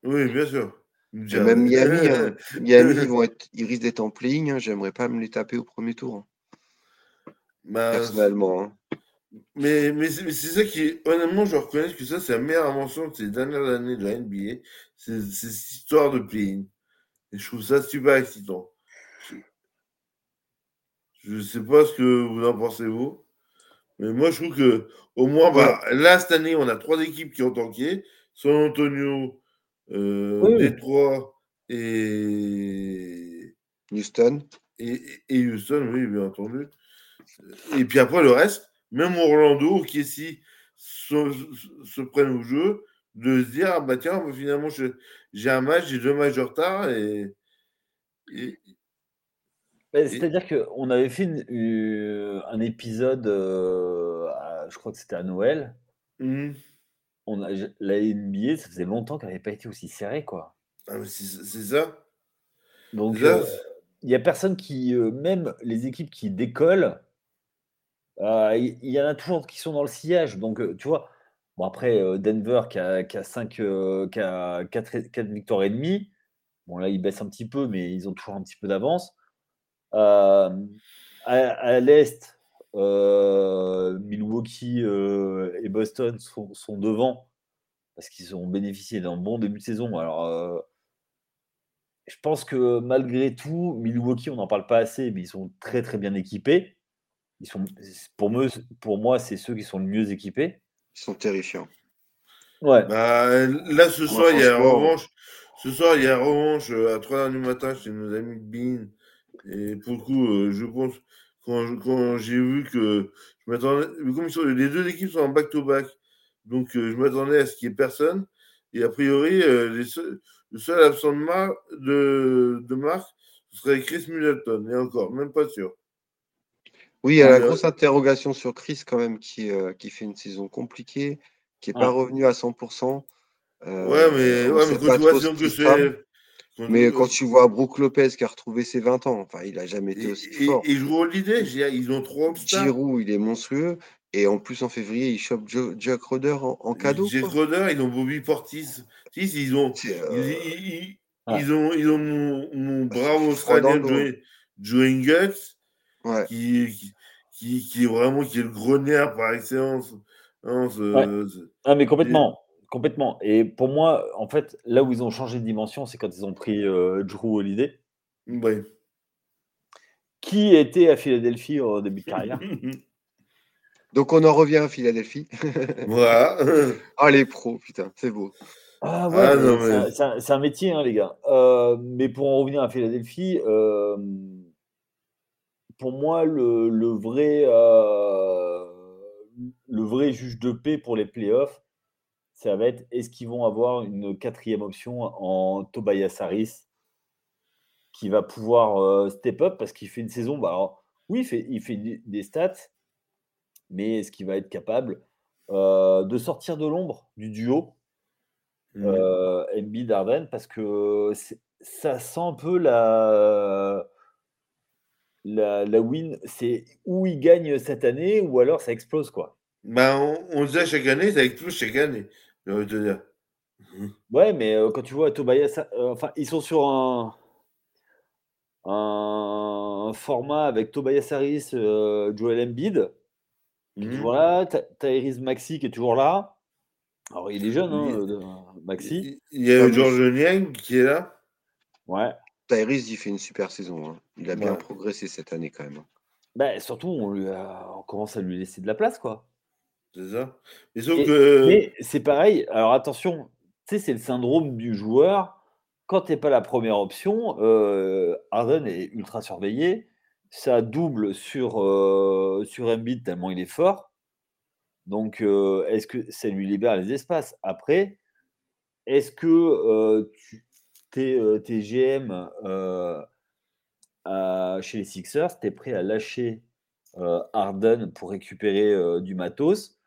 Oui, bien sûr. Et même Miami, hein, Miami ils, vont être, ils risquent d'être en playing, hein, j'aimerais pas me les taper au premier tour, hein, Bah, personnellement. hein. Mais, mais c'est mais c'est ça qui est. Honnêtement, je reconnais que ça, c'est la meilleure invention de ces dernières années de la NBA. C'est c'est cette histoire de play-in. Et je trouve ça super excitant. Je ne sais pas ce que vous en pensez, vous. Mais moi, je trouve que, au moins, bah, là, cette année, on a trois équipes qui ont tanké San Antonio, euh, Oui. Détroit et, Houston, et, et Houston, oui, bien entendu. Et puis après, le reste, même Orlando, qui ici se, se- prennent au jeu, de se dire, ah bah tiens, finalement, j'ai un match, j'ai deux matchs de retard, et, et- Mais C'est-à-dire qu'on avait fait une- un épisode, euh, à- je crois que c'était à Noël. Mhm. On a, la NBA, ça faisait longtemps qu'elle n'avait pas été aussi serrée, quoi. Ah, mais c'est c'est ça. Donc, C'est ça. euh, il n'y a personne qui, euh, même les équipes qui décollent, euh, il il y, en a toujours qui sont dans le sillage. Donc, euh, tu vois, bon, après, euh, Denver qui a, qui a, cinq, euh, qui a quatre, quatre victoires et demie, bon, là, ils baissent un petit peu, mais ils ont toujours un petit peu d'avance. Euh, à à l'Est, euh, Milwaukee euh, et Boston sont, sont devant parce qu'ils ont bénéficié d'un bon début de saison. Alors, euh, je pense que malgré tout, Milwaukee, on n'en parle pas assez, mais ils sont très très bien équipés. Ils sont, pour, me, pour moi, c'est ceux qui sont le mieux équipés. ils sont terrifiants. Ouais. Bah, là, ce soir, il y a revanche. Ce soir, il y a revanche à 3h du matin chez nos amis de Bean. Et pour le coup, euh, je pense, quand, j'ai vu que je m'attendais, comme sont- les deux équipes sont en back-to-back, donc euh, je m'attendais à ce qu'il n'y ait personne. Et a priori, euh, les seuls- le seul absent de, mar- de, de marque, ce serait Chris Middleton. Et encore, même pas sûr. Oui, il y a la grosse interrogation sur Chris quand même, qui, euh, qui fait une saison compliquée, qui n'est pas revenu à 100%. Euh, ouais, mais, ouais, quand tu vois que c'est. Mais euh, quand tu vois Brook Lopez qui a retrouvé ses 20 ans, enfin, il n'a jamais été aussi et, fort. et je vois l'idée, ils ont trois All-Stars. Giroud, il est monstrueux. Et en plus, en février, il chope Jo- Jack Roder en, en cadeau. Quoi. Roder, ils ont Bobby Portis. Si, ils ont, ils, euh, ils- ils- ils ont, ils ont mon, mon c'est brave Australien. Joe, Joe Ingles, ouais. qui, qui, qui, qui est vraiment qui est le gros nerf par excellence. Ce- ce- Ah, mais complètement. Complètement. Et pour moi, en fait, là où ils ont changé de dimension, c'est quand ils ont pris euh, Drew Holiday, ouais. qui était à Philadelphie au début de carrière. Donc, on en revient à Philadelphie. voilà. ah, les pros, putain, c'est beau. Ah ouais, Ah, mais non, c'est mais- un- métier, hein, les gars. Euh, mais pour en revenir à Philadelphie, euh, pour moi, le, le vrai, euh, le vrai juge de paix pour les playoffs, ça va être est-ce qu'ils vont avoir une quatrième option en Tobias Harris qui va pouvoir euh, step up parce qu'il fait une saison. Bah, oui, il fait, il fait des stats, mais est-ce qu'il va être capable euh, de sortir de l'ombre du duo mmh. euh, Embiid parce que ça sent un peu la la, la win, c'est où il gagne cette année ou alors ça explose quoi. Bah, on, on disait chaque année, ça explose chaque année. J'ai te dire. Ouais, mais euh, quand tu vois Tobias, euh, enfin, ils sont sur un, un format avec Tobias Harris, euh, Joel Embiid, qui est toujours là, Ta- Tyrese Maxi qui est toujours là. Alors, il est jeune, hein, Il- euh, Maxi. Il y a George Niang qui est là. Ouais. Tyrese, il fait une super saison. hein. Il a bien progressé cette année quand même. hein. Bah, surtout, on, lui a- on commence à lui laisser de la place, quoi. C'est ça. Mais sauf Et- que. Mais c'est pareil. Alors attention, tu sais, c'est le syndrome du joueur. Quand tu n'es pas la première option, euh, Harden est ultra surveillé. Ça double sur, euh, sur Embiid tellement il est fort. Donc, euh, est-ce que ça lui libère les espaces? Après, est-ce que euh, tu, tes, euh, tes GM à- chez les Sixers, tu es prêt à lâcher euh, Harden pour récupérer euh, du matos?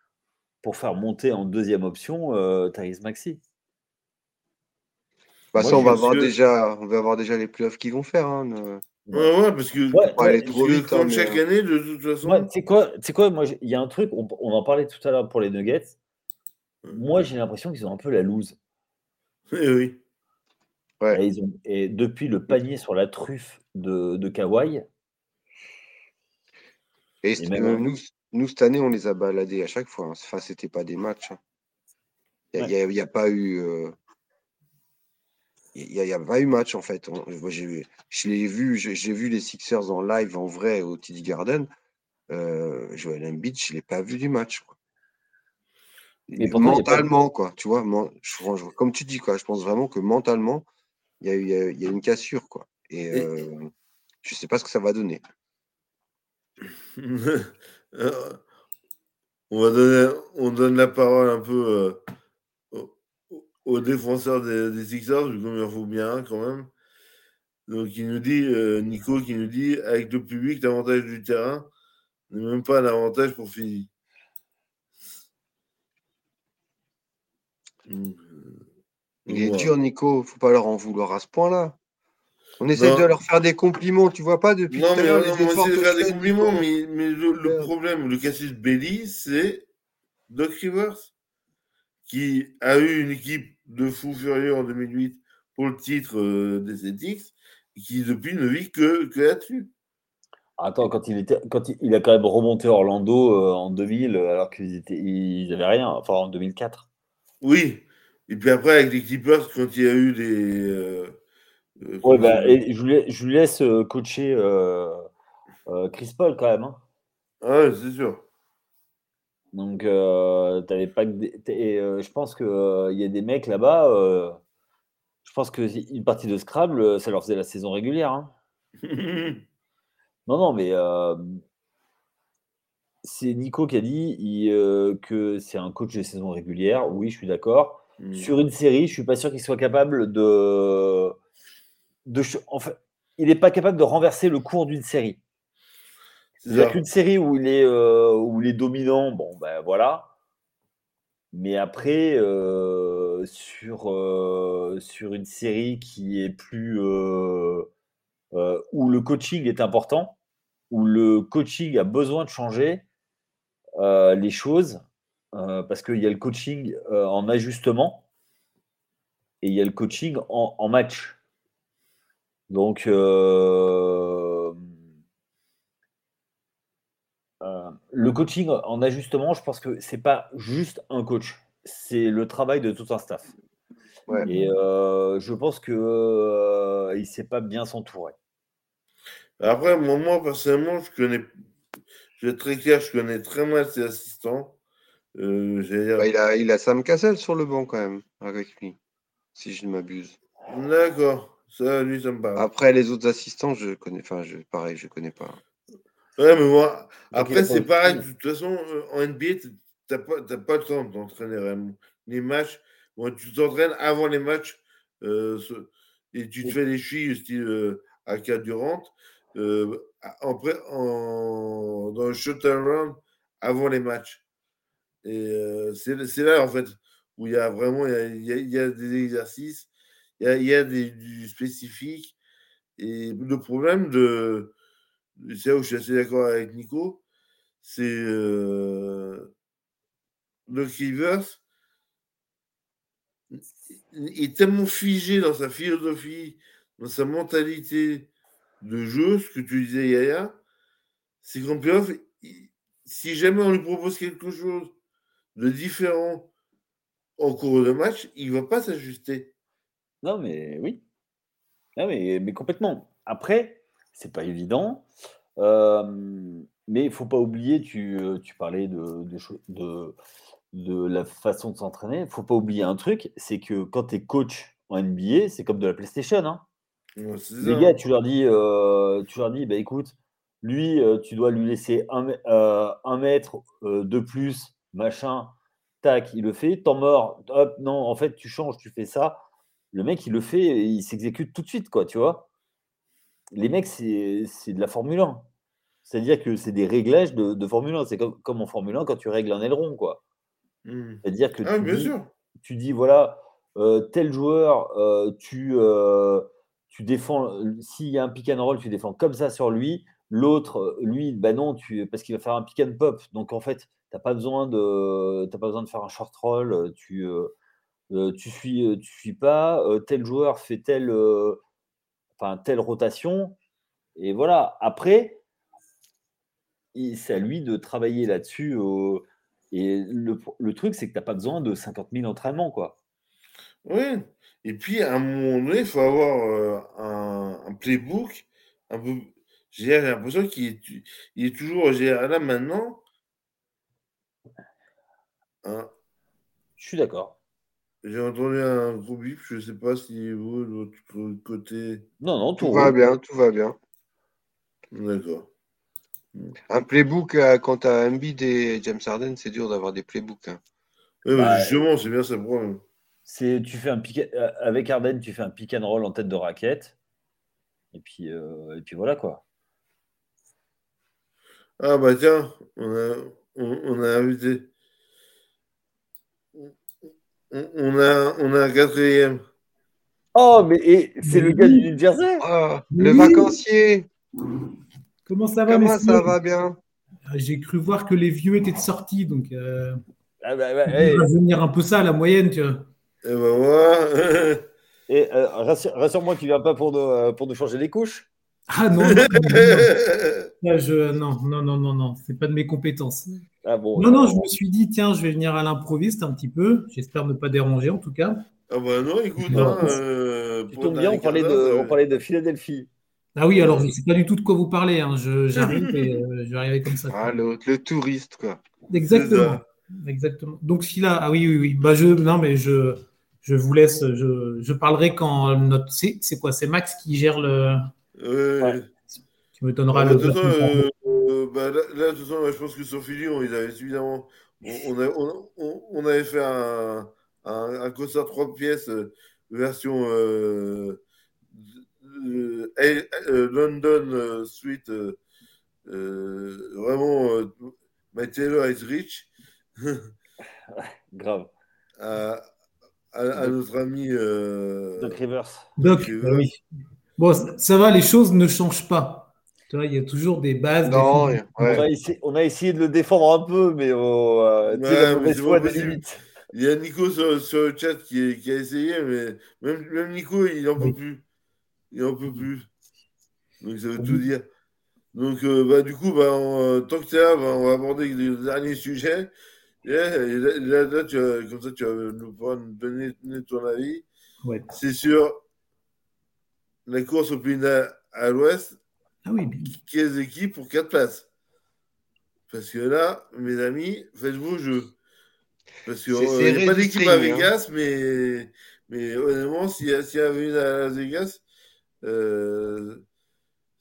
Pour faire monter en deuxième option euh, Tyrese Maxi. Bah, Moi, ça, on va, pense voir que- déjà, on va voir déjà les playoffs qu'ils vont faire. hein, ne- Ouais, ouais, parce que. Ouais, Faut aller ouais, trop vite. hein, comme mais, chaque euh, année, de toute façon. Ouais, tu quoi, quoi, moi, il y a un truc, on, on en parlait tout à l'heure pour les Nuggets. Moi, j'ai l'impression qu'ils ont un peu la loose. Eh oui. Ouais. Et, ils ont, et depuis le panier sur la truffe de, de Kawhi, Et, Et même, euh, nous, nous, cette année, on les a baladés à chaque fois. hein. Enfin, c'était pas des matchs. hein. Il Ouais. n'y a, pas eu. euh, Il n'y a, a pas eu match en fait. On- moi, j'ai- Je l'ai vu, j'ai j'ai vu les Sixers en live en vrai au TD Garden. Euh, Joel Embiid, je ne l'ai pas vu du match. quoi. Mais pas- mentalement, quoi. Tu vois, je- comme tu dis, quoi. Je pense vraiment que mentalement, il y a, eu- il y y a une cassure, quoi. Et, Et- euh, je ne sais pas ce que ça va donner. Euh, on va donner, on donne la parole un peu euh, aux, aux défenseurs des, des Sixers, vu qu'il en faut bien un quand même. Donc il nous dit, euh, Nico qui nous dit, avec le public, l'avantage du terrain n'est même pas un avantage pour Philly. Il est dur, Nico. faut pas leur en vouloir à ce point-là. On essaie Non. de leur faire des compliments, tu vois pas, depuis Non, mais on, essaie de faire des compliments, mais, mais le, problème, le Cassius Belli, c'est Doc Rivers, qui a eu une équipe de fous furieux en 2008 pour le titre euh, des Celtics, et qui depuis ne vit que, que là-dessus. Attends, quand il, était, quand il, il a quand même remonté Orlando euh, en 2000, euh, alors qu'ils étaient, ils avaient rien, enfin en 2004. Oui, et puis après, avec les Clippers, quand il y a eu des. euh, euh, Ouais, bah, et je, lui, lai- je lui laisse euh, coacher euh, Chris Paul quand même. hein. Ah, ouais, c'est sûr. Donc, t'avais pas que et, je pense qu'il y a des mecs là-bas. je pense qu'une partie de Scrabble, ça leur faisait la saison régulière. hein. Non, non, mais c'est Nico qui a dit il, euh, que c'est un coach de saison régulière. Oui, je suis d'accord. Mm. Sur une série, je suis pas sûr qu'il soit capable de. De ch- en fait, il n'est pas capable de renverser le cours d'une série. C'est Il n'y a ça. qu'une série où il est, euh, où il est dominant, bon, ben voilà. Mais après, euh, sur, euh, sur une série qui est plus. où le coaching est important, où le coaching a besoin de changer les choses, parce qu'il y a le coaching en ajustement et il y a le coaching en, en match. Donc, euh, euh, le coaching en ajustement, je pense que c'est pas juste un coach, c'est le travail de tout un staff. Ouais. Et euh, je pense que euh, il sait pas bien s'entourer. Après, moi, moi, personnellement, je connais. Je vais être très clair, je connais très mal ses assistants. Euh, dire- Bah, il, a, il a Sam Cassell sur le banc quand même, avec lui, si je ne m'abuse. D'accord, ça, lui, ça me parle. Après, les autres assistants, je connais, enfin, je, pareil, je connais pas. Ouais, mais moi, après, c'est pareil. De toute façon, euh, en NBA, t- n'as pas, pas, le temps d'entraîner vraiment. Les matchs, tu t'entraînes avant les matchs euh, et tu te fais les chevilles style euh, AK Durant euh, en, en, dans le shuttle run avant les matchs. Et euh, c'est là, en fait, où il y a vraiment il y a, il y a des exercices, il y a, des, du spécifique. Et le problème de. C'est là où je suis assez d'accord avec Nico, c'est euh, le Rivers est tellement figé dans sa philosophie, dans sa mentalité de jeu, ce que tu disais, Yaya, c'est qu'en playoff, si jamais on lui propose quelque chose de différent en cours de match, il ne va pas s'ajuster. Non, mais oui. Non, mais, mais complètement. Après, c'est pas évident. Euh, mais il ne faut pas oublier, tu, tu parlais de, de, de, de la façon de s'entraîner. Il ne faut pas oublier un truc, c'est que quand tu es coach en NBA, c'est comme de la PlayStation. Hein. Les gars, tu leur dis, euh, tu leur dis bah, écoute, lui, euh, tu dois lui laisser un, euh, un mètre de plus, machin, tac, il le fait, t'en mort, hop, non, en fait, tu changes, tu fais ça. Le mec, il le fait, il s'exécute tout de suite, quoi, tu vois. Les mecs, c'est de la Formule 1. C'est-à-dire que c'est des réglages de, Formule 1. C'est comme, comme, en Formule 1 quand tu règles un aileron, quoi. Mmh. C'est-à-dire que ah, tu, dis, sûr. tu, dis, voilà, tel joueur, tu tu défends, s'il y a un pick and roll, tu défends comme ça sur lui. L'autre, lui, bah non, tu, parce qu'il va faire un pick and pop. Donc en fait, tu n'as pas, besoin de, pas besoin de faire un short roll. Tu, euh, tu suis, tu suis pas. tel joueur fait telle, enfin, telle rotation. Et voilà. Après, c'est à lui de travailler là-dessus. et le, le truc, c'est que tu n'as pas besoin de 50 000 entraînements. Quoi. Oui. Et puis, à un moment donné, il faut avoir euh, un, un, playbook un peu. J'ai l'impression qu'il est, il est toujours. Là, maintenant. Hein, je suis d'accord. J'ai entendu un gros bip, je ne sais pas si vous, de votre côté. Non, non, tout, va bien, tout va bien. D'accord. Un playbook euh, quand tu as Embiid et James Harden, c'est dur d'avoir des playbooks. Hein. bah, justement, c'est bien ça le problème. C'est, tu fais un pick, euh, avec Arden, tu fais un pick and roll en tête de raquette. Et puis, euh, et puis voilà quoi. Ah bah tiens, on a, on, a invité. On, a, on a un quatrième. Oh, mais c'est le gars du New Jersey? Ah, Le vacancier. Comment ça va Comment ça va bien? Ah, J'ai cru voir que les vieux étaient sortis, donc euh, ah bah, bah, on va venir un peu ça à la moyenne, tu vois. Et ben. Et euh, rassure-moi, tu viens pas pour nous, euh, pour nous changer les couches Ah non, non, non, je, non, non, non, non, non, c'est pas de mes compétences. Ah bon, non, non, je me suis dit, tiens, je vais venir à l'improviste un petit peu. J'espère ne pas déranger en tout cas. Ah bah non, écoute, hein, euh, tu tombes bien, on parlait, de, on parlait de Philadelphie. Ah oui, alors je ne sais pas du tout de quoi vous parlez. Hein. J'arrive et je vais arriver comme ça. Ah, le, le touriste, quoi. Exactement. Exactement. Donc, si là, ah oui, oui, oui. Bah, je, non, mais je, je vous laisse, je, je parlerai quand notre. C'est quoi? C'est Max qui gère le. Ouais. Tu me donneras le. Euh, euh, bah, là, de toute façon, je pense que sur Filion, ils avaient évidemment. On, on, on, avait fait un, un, un, concert trois pièces, euh, version London Suite, vraiment, My Taylor is rich. Grave à, notre ami euh, Doc Rivers. Doc, oui. Bon, ça va, les choses ne changent pas. Tu vois, il y a toujours des bases. Non, on, a essayé, de le défendre un peu, mais, oh, euh, ouais, Il y a Nico sur, le chat qui, qui, a essayé, mais même, même Nico, il n'en peut plus. Il n'en peut plus. Donc ça veut tout dire. Donc, euh, bah, du coup, bah, on, tant que tu es là, bah, on va aborder le dernier sujet. Yeah, là, tu comme ça, tu vas nous pouvoir nous donner, ton avis. C'est sur la course au pays à l'ouest. Ah oui. Quelles équipes pour 4 places Parce que là, mes amis, faites vos jeux. Parce qu'il n'y a pas d'équipe à hein. Vegas, mais, mais honnêtement, s'il y, a, y avait une à Las Vegas, euh,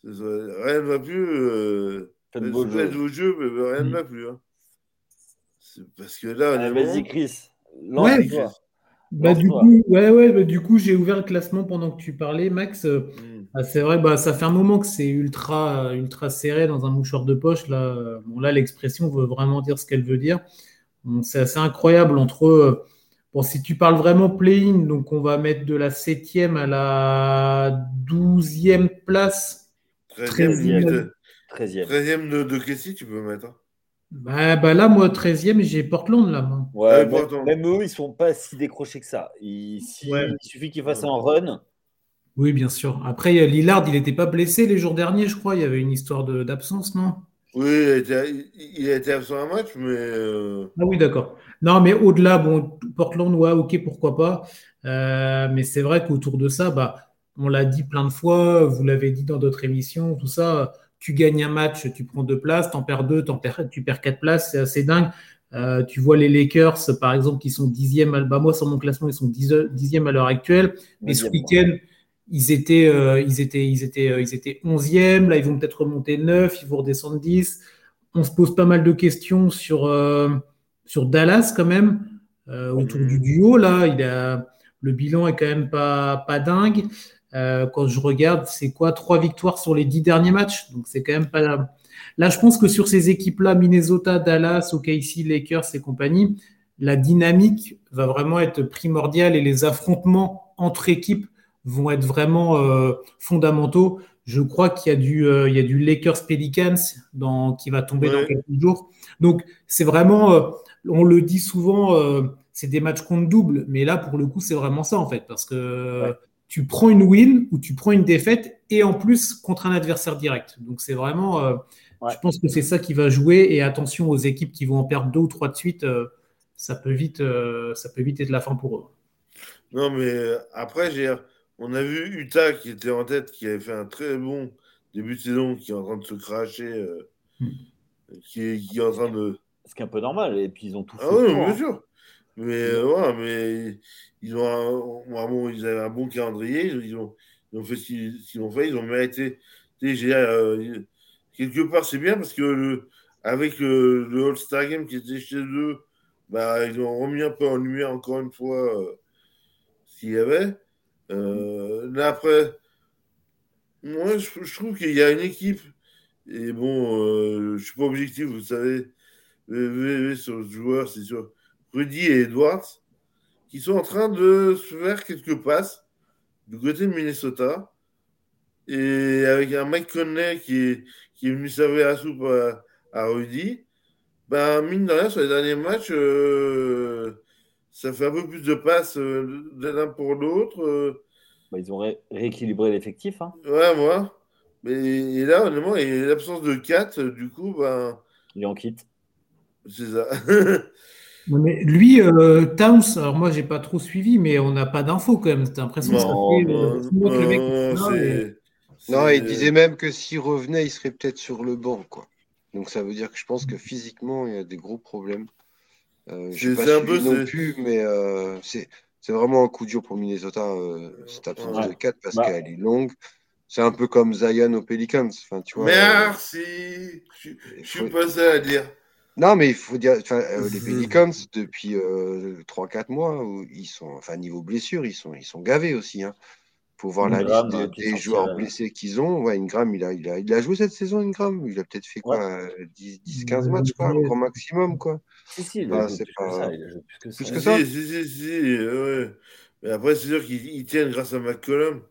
rien ne va plus. Euh, faites, vos jeux. mais rien ne va plus. Hein. Parce que là, ah, Vas-y, Chris. Ouais, bah, du coup, ouais, ouais, bah, du coup, j'ai ouvert le classement pendant que tu parlais, Max. Euh, hmm. bah, c'est vrai, bah, ça fait un moment que c'est ultra, ultra serré dans un mouchoir de poche. Là, bon, là l'expression veut vraiment dire ce qu'elle veut dire. c'est assez incroyable entre. eux. bon, si tu parles vraiment play-in, donc on va mettre de la 7e à la 12e place. 13e, 13e. de, de Kessie, tu peux mettre. Bah, bah, là, moi, 13e, j'ai Portland là. Ouais, même, eux, ils sont pas si décrochés que ça. Il, suffit qu'ils fassent un run. Oui, bien sûr. Après, Lillard, il n'était pas blessé les jours derniers, je crois. Il y avait une histoire d'absence, non? Oui, il a, été, absent un match, mais. Euh, ah oui, d'accord. Non, mais au-delà, bon, Portland, ouais, ok, pourquoi pas. Euh, mais c'est vrai qu'autour de ça, bah, on l'a dit plein de fois, vous l'avez dit dans d'autres émissions, tout ça tu gagnes un match, tu prends deux places, tu en perds deux, en perds, tu perds quatre places, c'est assez dingue. Euh, tu vois les Lakers, par exemple, qui sont dixièmes, bah moi sur mon classement, ils sont dixièmes à l'heure actuelle. Mais ce week-end, ils étaient, euh, ils étaient, ils étaient, euh, ils étaient onzièmes. Là, ils vont peut-être remonter neuf, ils vont redescendre 10. On se pose pas mal de questions sur, sur Dallas quand même, autour du duo. Là, il a, le bilan est quand même pas, pas dingue. Euh, quand je regarde, c'est quoi Trois victoires sur les dix derniers matchs? Donc, c'est quand même pas. Là, je pense que sur ces équipes-là, Minnesota, Dallas, OKC, Lakers et compagnie, la dynamique va vraiment être primordiale et les affrontements entre équipes vont être vraiment euh, fondamentaux. Je crois qu'il y a du, euh, il y a du Lakers Pelicans dans, qui va tomber dans quelques jours. Donc, c'est vraiment, on le dit souvent, c'est des matchs contre double, mais là, pour le coup, c'est vraiment ça en fait, parce que tu prends une win ou tu prends une défaite et en plus contre un adversaire direct. Donc c'est vraiment, euh, je pense que c'est ça qui va jouer et attention aux équipes qui vont en perdre deux ou trois de suite, euh, ça peut vite, euh, ça peut vite être la fin pour eux. Non mais après on a vu Utah qui était en tête, qui avait fait un très bon début de saison, qui est en train de se cracher, hmm. qui, est, en train de. Ce qui est un peu normal et puis ils ont tout ah fait. Ah oui, bien hein. sûr. Mais ouais, mais ils ont un, ils avaient un bon calendrier, ils ont, ils ont fait ce qu'ils ont fait, ils ont mérité. Euh, quelque part, c'est bien parce que le, avec le, All-Star Game qui était chez eux, bah, ils ont remis un peu en lumière encore une fois euh, ce qu'il y avait. Euh, là, après, moi, je, trouve qu'il y a une équipe, et bon, je suis pas objectif, vous savez, sur le joueur, c'est sûr, Rudy et Edwards qui sont en train de se faire quelques passes du côté de Minnesota. Et avec un Mike Conley qui est, qui est venu servir la soupe à, Rudy, ben, mine de rien, sur les derniers matchs, euh, ça fait un peu plus de passes euh, l'un pour l'autre. Euh. Bah, ils ont rééquilibré l'effectif. Hein. Ouais, moi. Mais, et là, honnêtement, et l'absence de 4, du coup, ben. Il en quitte. C'est ça. Mais lui, euh, Towns, alors moi, j'ai pas trop suivi, mais on n'a pas d'infos quand même. T'as l'impression que ça fait euh, le mec. Non, il disait même que s'il revenait, il serait peut-être sur le banc, quoi. Donc ça veut dire que je pense que physiquement, il y a des gros problèmes. Euh, je sais pas un peu, non plus, mais euh, c'est vraiment un coup dur pour Minnesota, euh, cette absence de 4, parce bah. qu'elle est longue. C'est un peu comme Zion aux Pelicans. Enfin, tu vois, Merci. je, je suis pas ça à dire. Non, mais il faut dire, euh, les Pelicans, depuis euh, 3-4 mois, où ils sont, enfin, niveau blessure, ils sont, ils sont gavés aussi. Hein. Pour voir la liste des, joueurs blessés qu'ils ont. Ouais, Ingram, il a, il, a, il a joué cette saison, Ingram. Il a peut-être fait quoi 10-15 matchs, quoi, au grand maximum, quoi. Si, si, il a joué plus, que ça. Si, si, si, ouais. Mais après, c'est sûr qu'ils tiennent grâce à McCollum.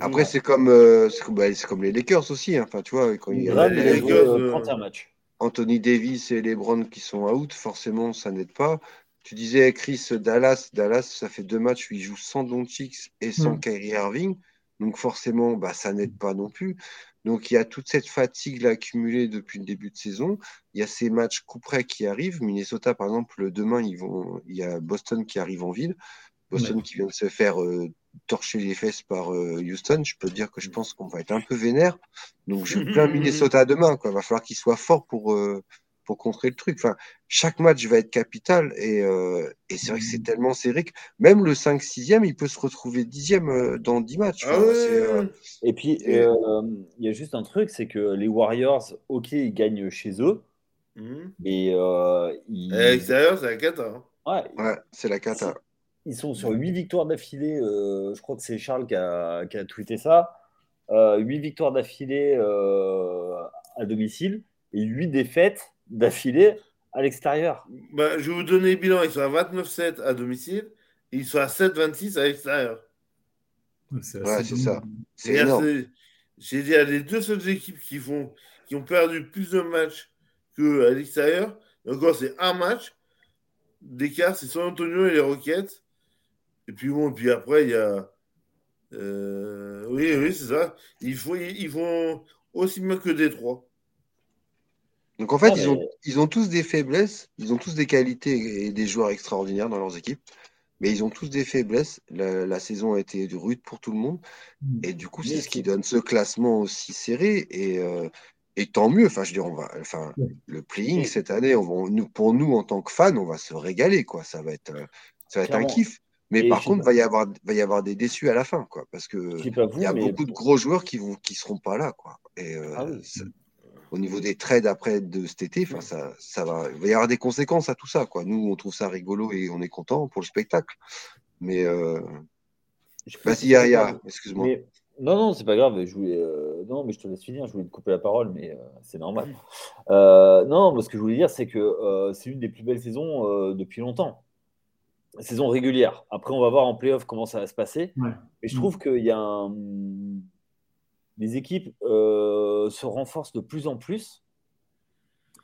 Après, c'est comme, euh, bah, comme les Lakers aussi. Hein. Enfin, tu vois, quand il y a les Lakers, 31 matchs. Anthony Davis et LeBron qui sont out, forcément, ça n'aide pas. Tu disais Chris Dallas, Dallas, ça fait deux matchs où il joue sans Doncic et sans mm. Kyrie Irving, donc forcément, bah, ça n'aide pas non plus. Donc il y a toute cette fatigue accumulée depuis le début de saison. Il y a ces matchs coup près qui arrivent. Minnesota, par exemple, demain, ils vont, il y a Boston qui arrive en ville. Boston qui vient de se faire euh, torcher les fesses par euh, Houston, je peux dire que je pense qu'on va être un peu vénère. Donc je plains Minnesota demain. Il va falloir qu'il soit fort pour, euh, pour contrer le truc. Enfin, chaque match va être capital et, et c'est vrai que c'est tellement serré que même le 5-6e, il peut se retrouver 10e dans 10 matchs. Ah et puis, il y a juste un truc, c'est que les Warriors, ok, ils gagnent chez eux. Et euh, ils... À l'extérieur, c'est la cata. hein. Ouais, Ouais, c'est la cata. Ils sont sur 8 victoires d'affilée. euh, je crois que c'est Charles qui a, qui a tweeté ça. Euh, 8 victoires d'affilée euh, à domicile et 8 défaites d'affilée à l'extérieur. Bah, je vais vous donner le bilan. Ils sont à 29-7 à domicile et ils sont à 7-26 à l'extérieur. C'est Ouais, ça. C'est énorme. J'ai dit à les deux seules équipes qui, font, qui ont perdu plus de matchs qu'à l'extérieur. Encore, c'est un match d'écart, c'est San Antonio et les Rockets. Et puis bon, puis après, il y a. euh, oui, oui, c'est ça. Ils font, ils font aussi bien que Détroit. Donc en fait, Ah, ils, ont, ils ont tous des faiblesses, ils ont tous des qualités et des joueurs extraordinaires dans leurs équipes, mais ils ont tous des faiblesses. La, la saison a été rude pour tout le monde et du coup, c'est ce qui donne ce classement aussi serré et, euh, et tant mieux. Enfin, je veux dire, on va, enfin, Ouais. le playing cette année, on va, nous, pour nous en tant que fans, on va se régaler quoi. Ça va être, euh, ça va être un kiff. Mais Et par contre, pas- va y avoir, va y avoir des déçus à la fin quoi, parce que il y a mais beaucoup de gros joueurs qui vont, qui seront pas là quoi. Et euh, Ah oui. ça- au niveau des trades après de cet été, enfin ça, ça va, il va y avoir des conséquences à tout ça quoi. Nous, on trouve ça rigolo et on est content pour le spectacle. Mais euh, vas-y, Yaya, excuse-moi. Mais- Non, non, c'est pas grave. Je voulais, euh, Non, mais je te laisse finir. Je voulais te couper la parole, mais euh, c'est normal. Euh, non, ce que je voulais dire, c'est que c'est une des plus belles saisons depuis longtemps. Saison régulière. Après, on va voir en playoff comment ça va se passer. Ouais. Mais je trouve qu'il y a un... Les équipes euh, se renforcent de plus en plus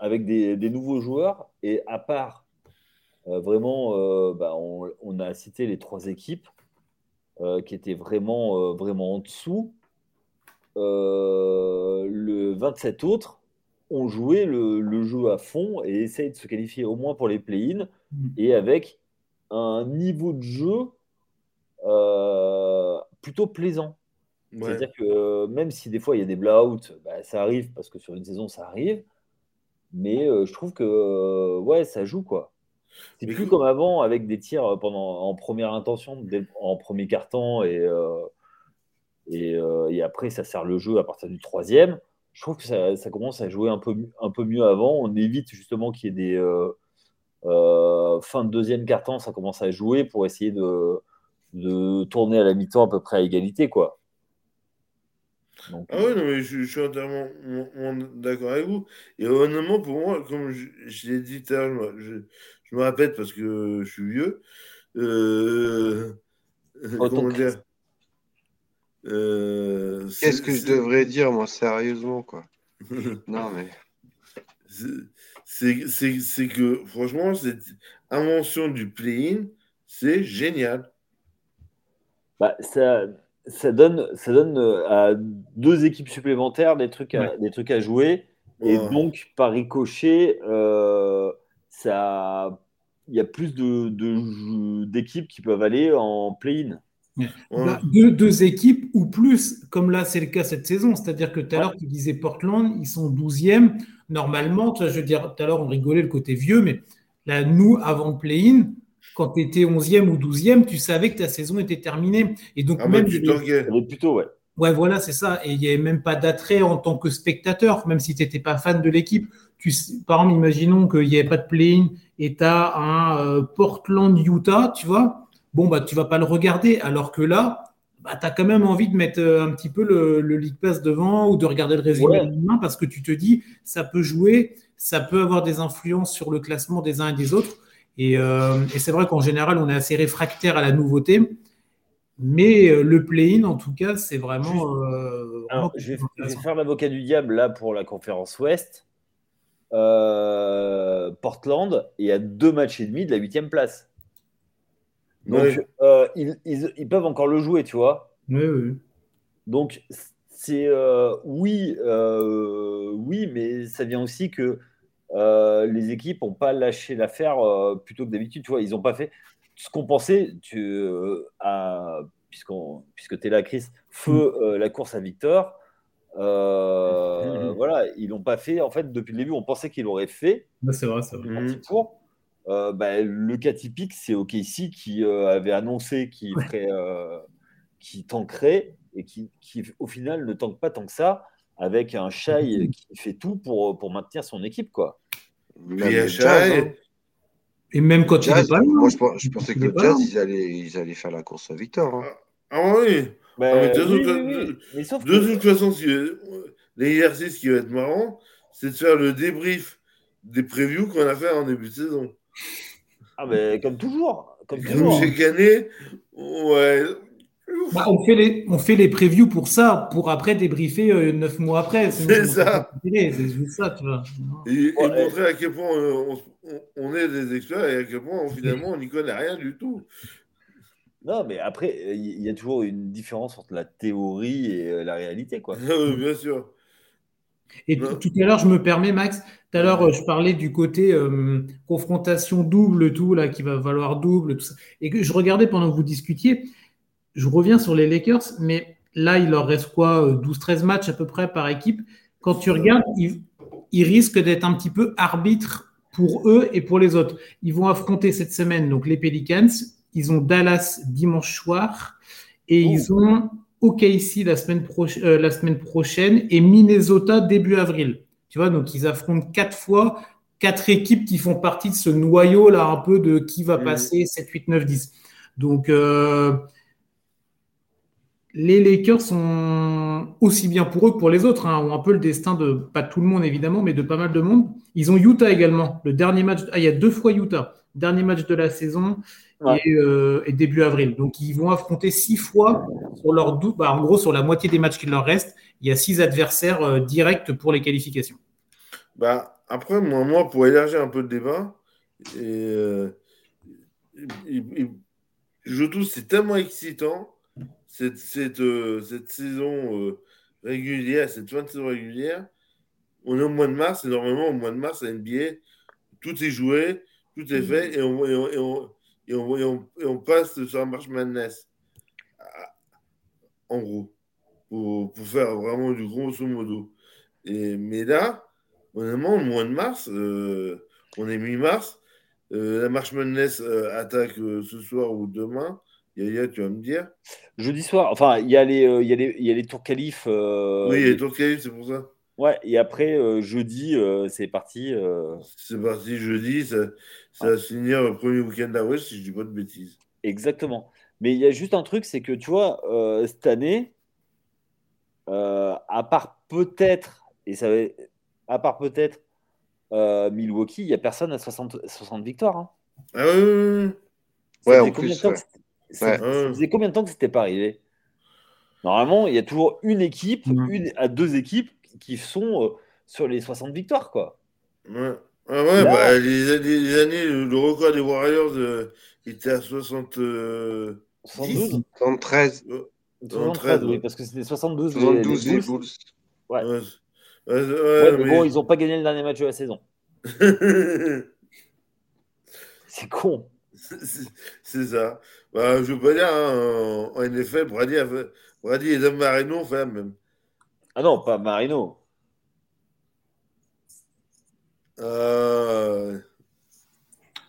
avec des, des nouveaux joueurs. Et à part, euh, vraiment, euh, bah, on, on a cité les trois équipes qui étaient vraiment, vraiment en dessous. Le 27 autres ont joué le, le jeu à fond et essayent de se qualifier au moins pour les play-in Mm. et avec un niveau de jeu euh, plutôt plaisant. Ouais. C'est-à-dire que euh, même si des fois il y a des blowouts, bah, ça arrive parce que sur une saison ça arrive, mais euh, je trouve que ouais, ça joue quoi. C'est plus comme avant avec des tirs pendant, en première intention, en premier carton et, euh, et, et après ça sert le jeu à partir du troisième. Je trouve que ça, ça commence à jouer un peu, mieux- un peu mieux avant. On évite justement qu'il y ait des fin de deuxième carton, ça commence à jouer pour essayer de, de tourner à la mi-temps à peu près à égalité quoi. Donc, Ah oui, non, mais je, je suis entièrement d'accord avec vous. Et honnêtement, pour moi, comme je, je l'ai dit tout à l'heure, je, me- je me répète parce que je suis vieux. Euh, comment dire Euh, Qu'est-ce que je devrais dire moi sérieusement quoi Non mais c'est- c'est c'est- c'est que franchement, cette invention du play-in, c'est génial. Bah, ça, ça donne, ça donne euh, à deux équipes supplémentaires des trucs à, des trucs à jouer. Et donc, par ricochet, euh, ça, il y a plus de, de- d'équipes qui peuvent aller en play-in. Ouais. Bah, deux, deux équipes ou plus, comme là c'est le cas cette saison. C'est-à-dire que tout à l'heure tu disais Portland, ils sont 12e. Normalement, tu vois, je veux dire, tout à l'heure on rigolait le côté vieux, mais là, nous, avant le play-in, quand tu étais 11e ou 12e, tu savais que ta saison était terminée. Et donc, Ah même tu être plutôt, ouais. Ouais, voilà, c'est ça. Et il n'y avait même pas d'attrait en tant que spectateur, même si tu n'étais pas fan de l'équipe. Tu, sais- par exemple, imaginons qu'il n'y avait pas de play-in et tu as un euh, Portland-Utah, tu vois. Bon, bah, tu vas pas le regarder. Alors que là, bah, tu as quand même envie de mettre euh, un petit peu le, le League Pass devant ou de regarder le résumé Ouais. le lendemain parce que tu te dis, ça peut jouer, ça peut avoir des influences sur le classement des uns et des autres. Et, euh, et c'est vrai qu'en général, on est assez réfractaire à la nouveauté. Mais euh, le play-in, en tout cas, c'est vraiment. euh, Alors, je vais, je vais intéressant. faire l'avocat du diable là pour la conférence Ouest. Euh, Portland est à deux matchs et demi de la huitième place. Donc, euh, ils, ils- ils peuvent encore le jouer, tu vois. Oui, oui. Donc, c'est euh, oui, euh, oui, mais ça vient aussi que euh, les équipes n'ont pas lâché l'affaire euh, plutôt que d'habitude. Tu vois, ils n'ont pas fait ce qu'on pensait, tu, euh, à- puisque tu es là, Chris, feu euh, la course à Victor. Voilà, ils l'ont pas fait. En fait, depuis le début, on pensait qu'ils l'auraient fait. C'est vrai, c'est vrai. Parti pour. Euh, bah, le cas typique, c'est OKC qui euh, avait annoncé qu'il ferait, euh, qui tankerait et qui, qui, au final, ne tanque pas tant que ça, avec un Shai qui fait tout pour, pour maintenir son équipe. Quoi. Il a le Shai. Jazz, hein. Et même quand il Jazz, est pas là. moi, je, pensais que Il le Jazz, ils allaient, ils allaient faire la course à victoire. hein. Ah oui. Bah, Ah, mais de oui, toute- oui, oui. de- Mais sauf De que- toute façon, l'exercice qui va être marrant, c'est de faire le débrief des previews qu'on a fait en début de saison. Ah, mais comme toujours. Comme toujours. chaque année, ouais. Bah, on, fait les, on fait les previews pour ça, pour après débriefer euh, neuf mois après. C'est ça. C'est juste ça, tu vois. Et, et Ouais. montrer à quel point euh, on, on- on est des experts et à quel point finalement on n'y connaît rien du tout. Non, mais après, il y a toujours une différence entre la théorie et euh, la réalité, quoi. Bien sûr. Et tout à l'heure, je me permets, Max, tout à l'heure, euh, je parlais du côté euh, confrontation double, tout, là, qui va valoir double, tout ça. Et que je regardais pendant que vous discutiez, je reviens sur les Lakers, mais là, il leur reste quoi, euh, 12-13 matchs à peu près par équipe. Quand tu regardes, ils, ils risquent d'être un petit peu arbitres pour eux et pour les autres. Ils vont affronter cette semaine donc les Pelicans, ils ont Dallas dimanche soir et Oh. ils ont OKC la semaine, euh, la semaine prochaine et Minnesota début avril. Tu vois, donc ils affrontent quatre fois quatre équipes qui font partie de ce noyau là un peu de qui va Mhm. passer 7, 8, 9, 10. Donc euh, les Lakers sont aussi bien pour eux que pour les autres, hein, ont un peu le destin de, pas tout le monde évidemment, mais de pas mal de monde. Ils ont Utah également, le dernier match, ah, il y a deux fois Utah, dernier match de la saison Ouais. et, euh, et début avril. Donc ils vont affronter six fois sur leur dou- bah, en gros sur la moitié des matchs qu'il leur reste, il y a six adversaires euh, directs pour les qualifications. Bah, après, moi, moi, pour élargir un peu le débat, et, euh, je trouve que c'est tellement excitant cette, cette, euh, cette saison euh, régulière, cette fin de saison régulière. On est au mois de mars, et normalement, au mois de mars, à NBA, tout est joué, tout est fait, et on, et on, et on, et on, passe sur la marche Madness. Ah, En gros, pour, pour faire vraiment du grosso modo. Et, mais là, honnêtement, le mois de mars, euh, on est mi-mars, euh, la marche Madness euh, attaque ce soir ou demain. Yaya, tu vas me dire. Jeudi soir, enfin, il y, a les, il y, a les- il y a les tours qualifs. oui, il y a les tours de qualif, c'est pour ça. Ouais, et après, euh, jeudi, euh, c'est parti. euh, C'est parti jeudi, ça, ça va se finir le premier week-end d'avril, si je dis pas de bêtises. Exactement. Mais il y a juste un truc, c'est que tu vois, euh, cette année, euh, à part peut-être, et ça va- à part peut-être euh, Milwaukee, il n'y a personne à 60, 60 victoires. hein. Ah oui, oui, oui. Ça Ouais, faisait en combien de plus, temps ouais. que c'était- ça, Ouais. ça faisait combien de temps que c'était pas arrivé? Normalement, il y a toujours une équipe, Mhm. une à deux équipes qui sont euh, sur les 60 victoires, quoi. Ouais. Ah ouais, Là- bah, les, les- les années, le, record des Warriors euh, était à 60. euh, 72 73, 73, oui, ouais. parce que c'était 72 les- 72 les Bulls. Bulls. Ouais. Ouais, ouais, ouais, mais mais- bon, ils n'ont pas gagné le dernier match de la saison. C'est con. C'est c'est ça. Bah, je veux pas dire, hein, en, en NFL, Brady, a fait- Brady et Dan Marino ont fait la même. Ah non, pas Marino. Euh,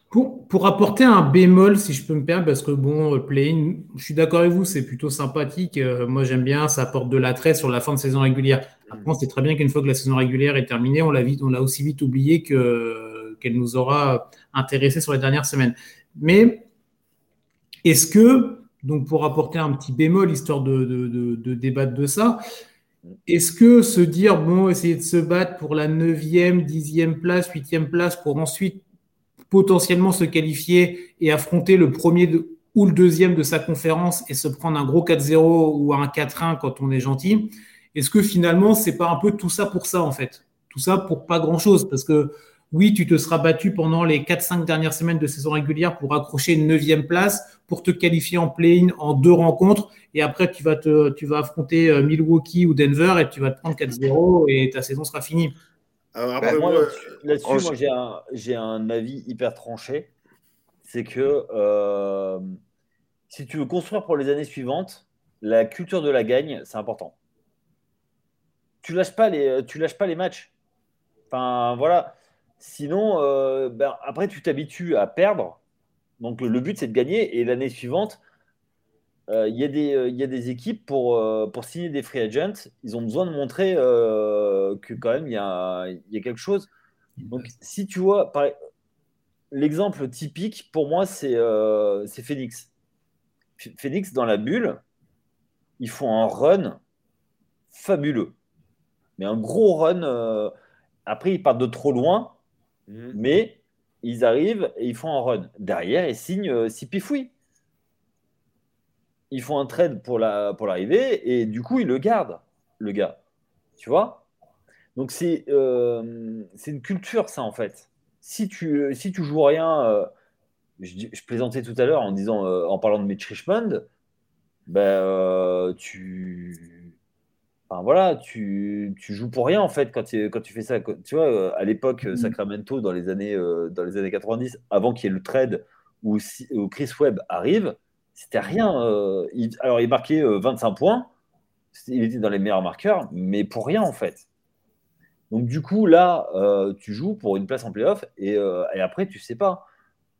Pour, pour apporter un bémol, si je peux me permettre, parce que bon, play-in, je suis d'accord avec vous, c'est plutôt sympathique. Euh, moi, j'aime bien, ça apporte de l'attrait sur la fin de saison régulière. Après, on sait très bien qu'une fois que la saison régulière est terminée, on l'a vite, on l'a aussi vite oublié que, qu'elle nous aura intéressé sur les dernières semaines. Mais est-ce que, donc pour apporter un petit bémol, histoire de, de, de, de débattre de ça, est-ce que se dire, bon, essayer de se battre pour la 9e, 10e place, 8e place pour ensuite potentiellement se qualifier et affronter le premier ou le deuxième de sa conférence et se prendre un gros 4-0 ou un 4-1 quand on est gentil, est-ce que finalement, c'est pas un peu tout ça pour ça en fait? Tout ça pour pas grand-chose parce que oui, tu te seras battu pendant les 4-5 dernières semaines de saison régulière pour accrocher une neuvième place, pour te qualifier en play-in en deux rencontres, et après tu vas, te, tu vas affronter euh, Milwaukee ou Denver et tu vas te prendre 4-0 et ta saison sera finie. alors après, Bah, Moi, là-dessus, moi, j'ai un, j'ai un avis hyper tranché. C'est que euh, si tu veux construire pour les années suivantes, la culture de la gagne, c'est important. Tu lâches pas les, tu lâches pas les matchs. Enfin, voilà. Sinon, euh, ben, après, tu t'habitues à perdre. Donc, le, but, c'est de gagner. Et l'année suivante, euh, il y, a des- euh, y a des équipes pour, pour signer des free agents. Ils ont besoin de montrer que quand même, il y a, y a quelque chose. Donc, si tu vois, l'exemple typique pour moi, c'est Phoenix. Phoenix, dans la bulle, ils font un run fabuleux. Mais un gros run. Après, ils partent de trop loin, mhm. mais ils arrivent et ils font un run. Derrière, ils signent euh, Sipifoui. Ils font un trade pour l'arrivée pour et du coup, ils le gardent, le gars. Tu vois? Donc, c'est euh, une culture, ça, en fait. Si tu, si tu joues rien, euh, je, plaisantais tout à l'heure en disant, euh, en parlant de Mitch Richmond, ben, tu voilà, tu, joues pour rien en fait quand tu, quand tu fais ça. Tu vois, euh, à l'époque, mm. Sacramento, dans les années, euh, dans les années 90, avant qu'il y ait le trade où, Chris Webb arrive, c'était rien. Euh, alors, il marquait 25 points, il était dans les meilleurs marqueurs, mais pour rien en fait. Donc, du coup, là, tu joues pour une place en playoff et, et après, tu sais pas.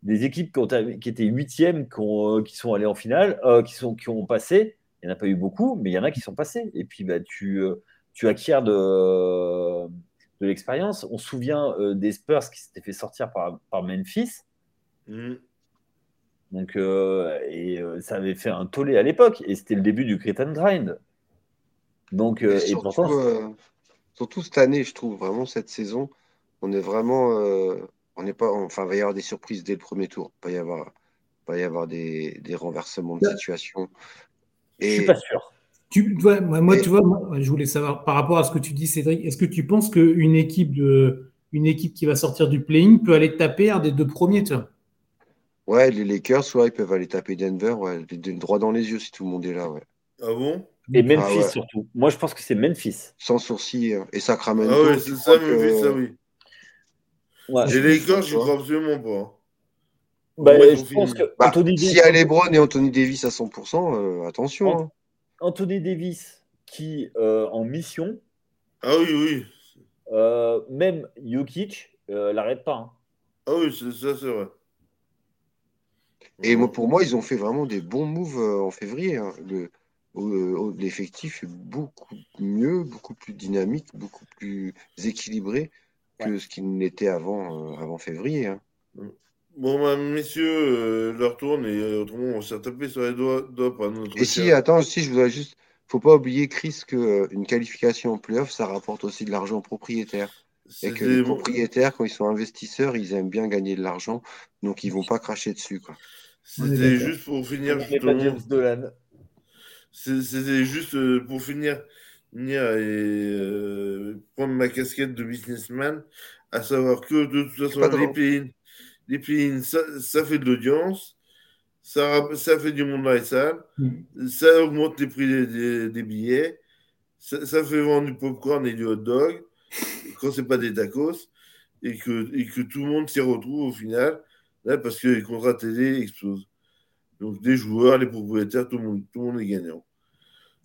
Des équipes qui, ont, qui étaient huitièmes, qui, qui sont allées en finale, qui, sont, qui ont passé, il n'y en a pas eu beaucoup, mais il y en a qui sont passés. Et puis, bah, tu, euh, tu acquiers de, de l'expérience. On se souvient euh, des Spurs qui s'étaient fait sortir par, par Memphis. Mm. Donc, euh, et ça avait fait un tollé à l'époque. Et c'était le début du Crit and Grind. Donc, et, surtout, surtout, cette année, je trouve vraiment cette saison, on est vraiment. on n'est pas, enfin, il va y avoir des surprises dès le premier tour. Il va y avoir, va y avoir des, des renversements de situation. Je ne suis pas sûr. Tu, moi, tu vois, je voulais savoir par rapport à ce que tu dis, Cédric, est-ce que tu penses qu'une équipe, de, une équipe qui va sortir du playing peut aller taper un des deux premiers toi? Ouais, les Lakers, soit ils peuvent aller taper Denver, ouais, droit dans les yeux si tout le monde est là. Ouais. Ah bon? Et Memphis ah surtout. Moi, je pense que c'est Memphis. Sans sourcil. Hein. Et Sacramento. Ah oui, c'est ça, Memphis, ça oui. Ouais. Et les Lakers, je crois absolument pas. Bah, je pense que bah, S'il y a Lebron et Anthony Davis à 100%, euh, attention. Hein. Anthony Davis qui, euh, en mission. Ah oui, oui. Euh, même Jokic l'arrête pas. Hein. Ah oui, ça c'est vrai. Et moi, pour moi, ils ont fait vraiment des bons moves en février. Hein. L'effectif est beaucoup mieux, beaucoup plus dynamique, beaucoup plus équilibré que ce qu'il n'était avant, avant février. Mm. Bon, bah, messieurs, euh, leur tourne et euh, autrement, on s'est tapé sur les doigts, doigts notre. Et si, attends, aussi, je voudrais juste. Faut pas oublier, Chris, qu'une euh, qualification en playoff, ça rapporte aussi de l'argent aux propriétaires. Et que les propriétaires, quand ils sont investisseurs, ils aiment bien gagner de l'argent, donc ils vont pas cracher dessus. C'était juste pour finir. C'était juste pour finir, et prendre ma casquette de businessman, à savoir que de toute façon, les pays, les plugins, ça, fait de l'audience, ça, ça fait du monde dans les salles, mm. ça augmente les prix des, billets, ça, fait vendre du popcorn et du hot dog quand c'est pas des tacos et que, et que tout le monde s'y retrouve au final là, parce que les contrats télé explosent. Donc des joueurs, les propriétaires, tout le monde, tout le monde est gagnant.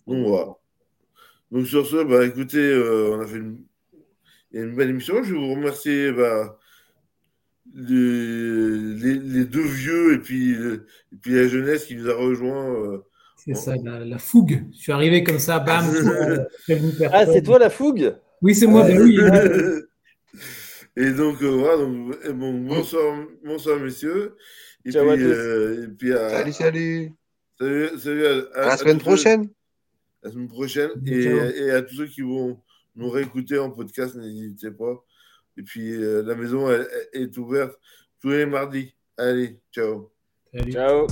Donc voilà. Donc sur ce, bah, écoutez, euh, on a fait une, une belle émission. Je vais vous remercier bah, les, deux vieux et puis, et puis la jeunesse qui nous a rejoint. Euh, c'est ça, la, fougue. Je suis arrivé comme ça, bam. ah, c'est toi la fougue? Oui, c'est moi, ben oui. et donc, euh, voilà, donc, bon, bonsoir, bonsoir, messieurs. Et Ciao puis, euh, et puis à, salut, salut. Salut, salut à, la semaine prochaine. La semaine prochaine. Et, et, à tous ceux qui vont nous réécouter en podcast, n'hésitez pas. Et puis euh, la maison est ouverte tous les mardis. Allez, ciao. Ciao.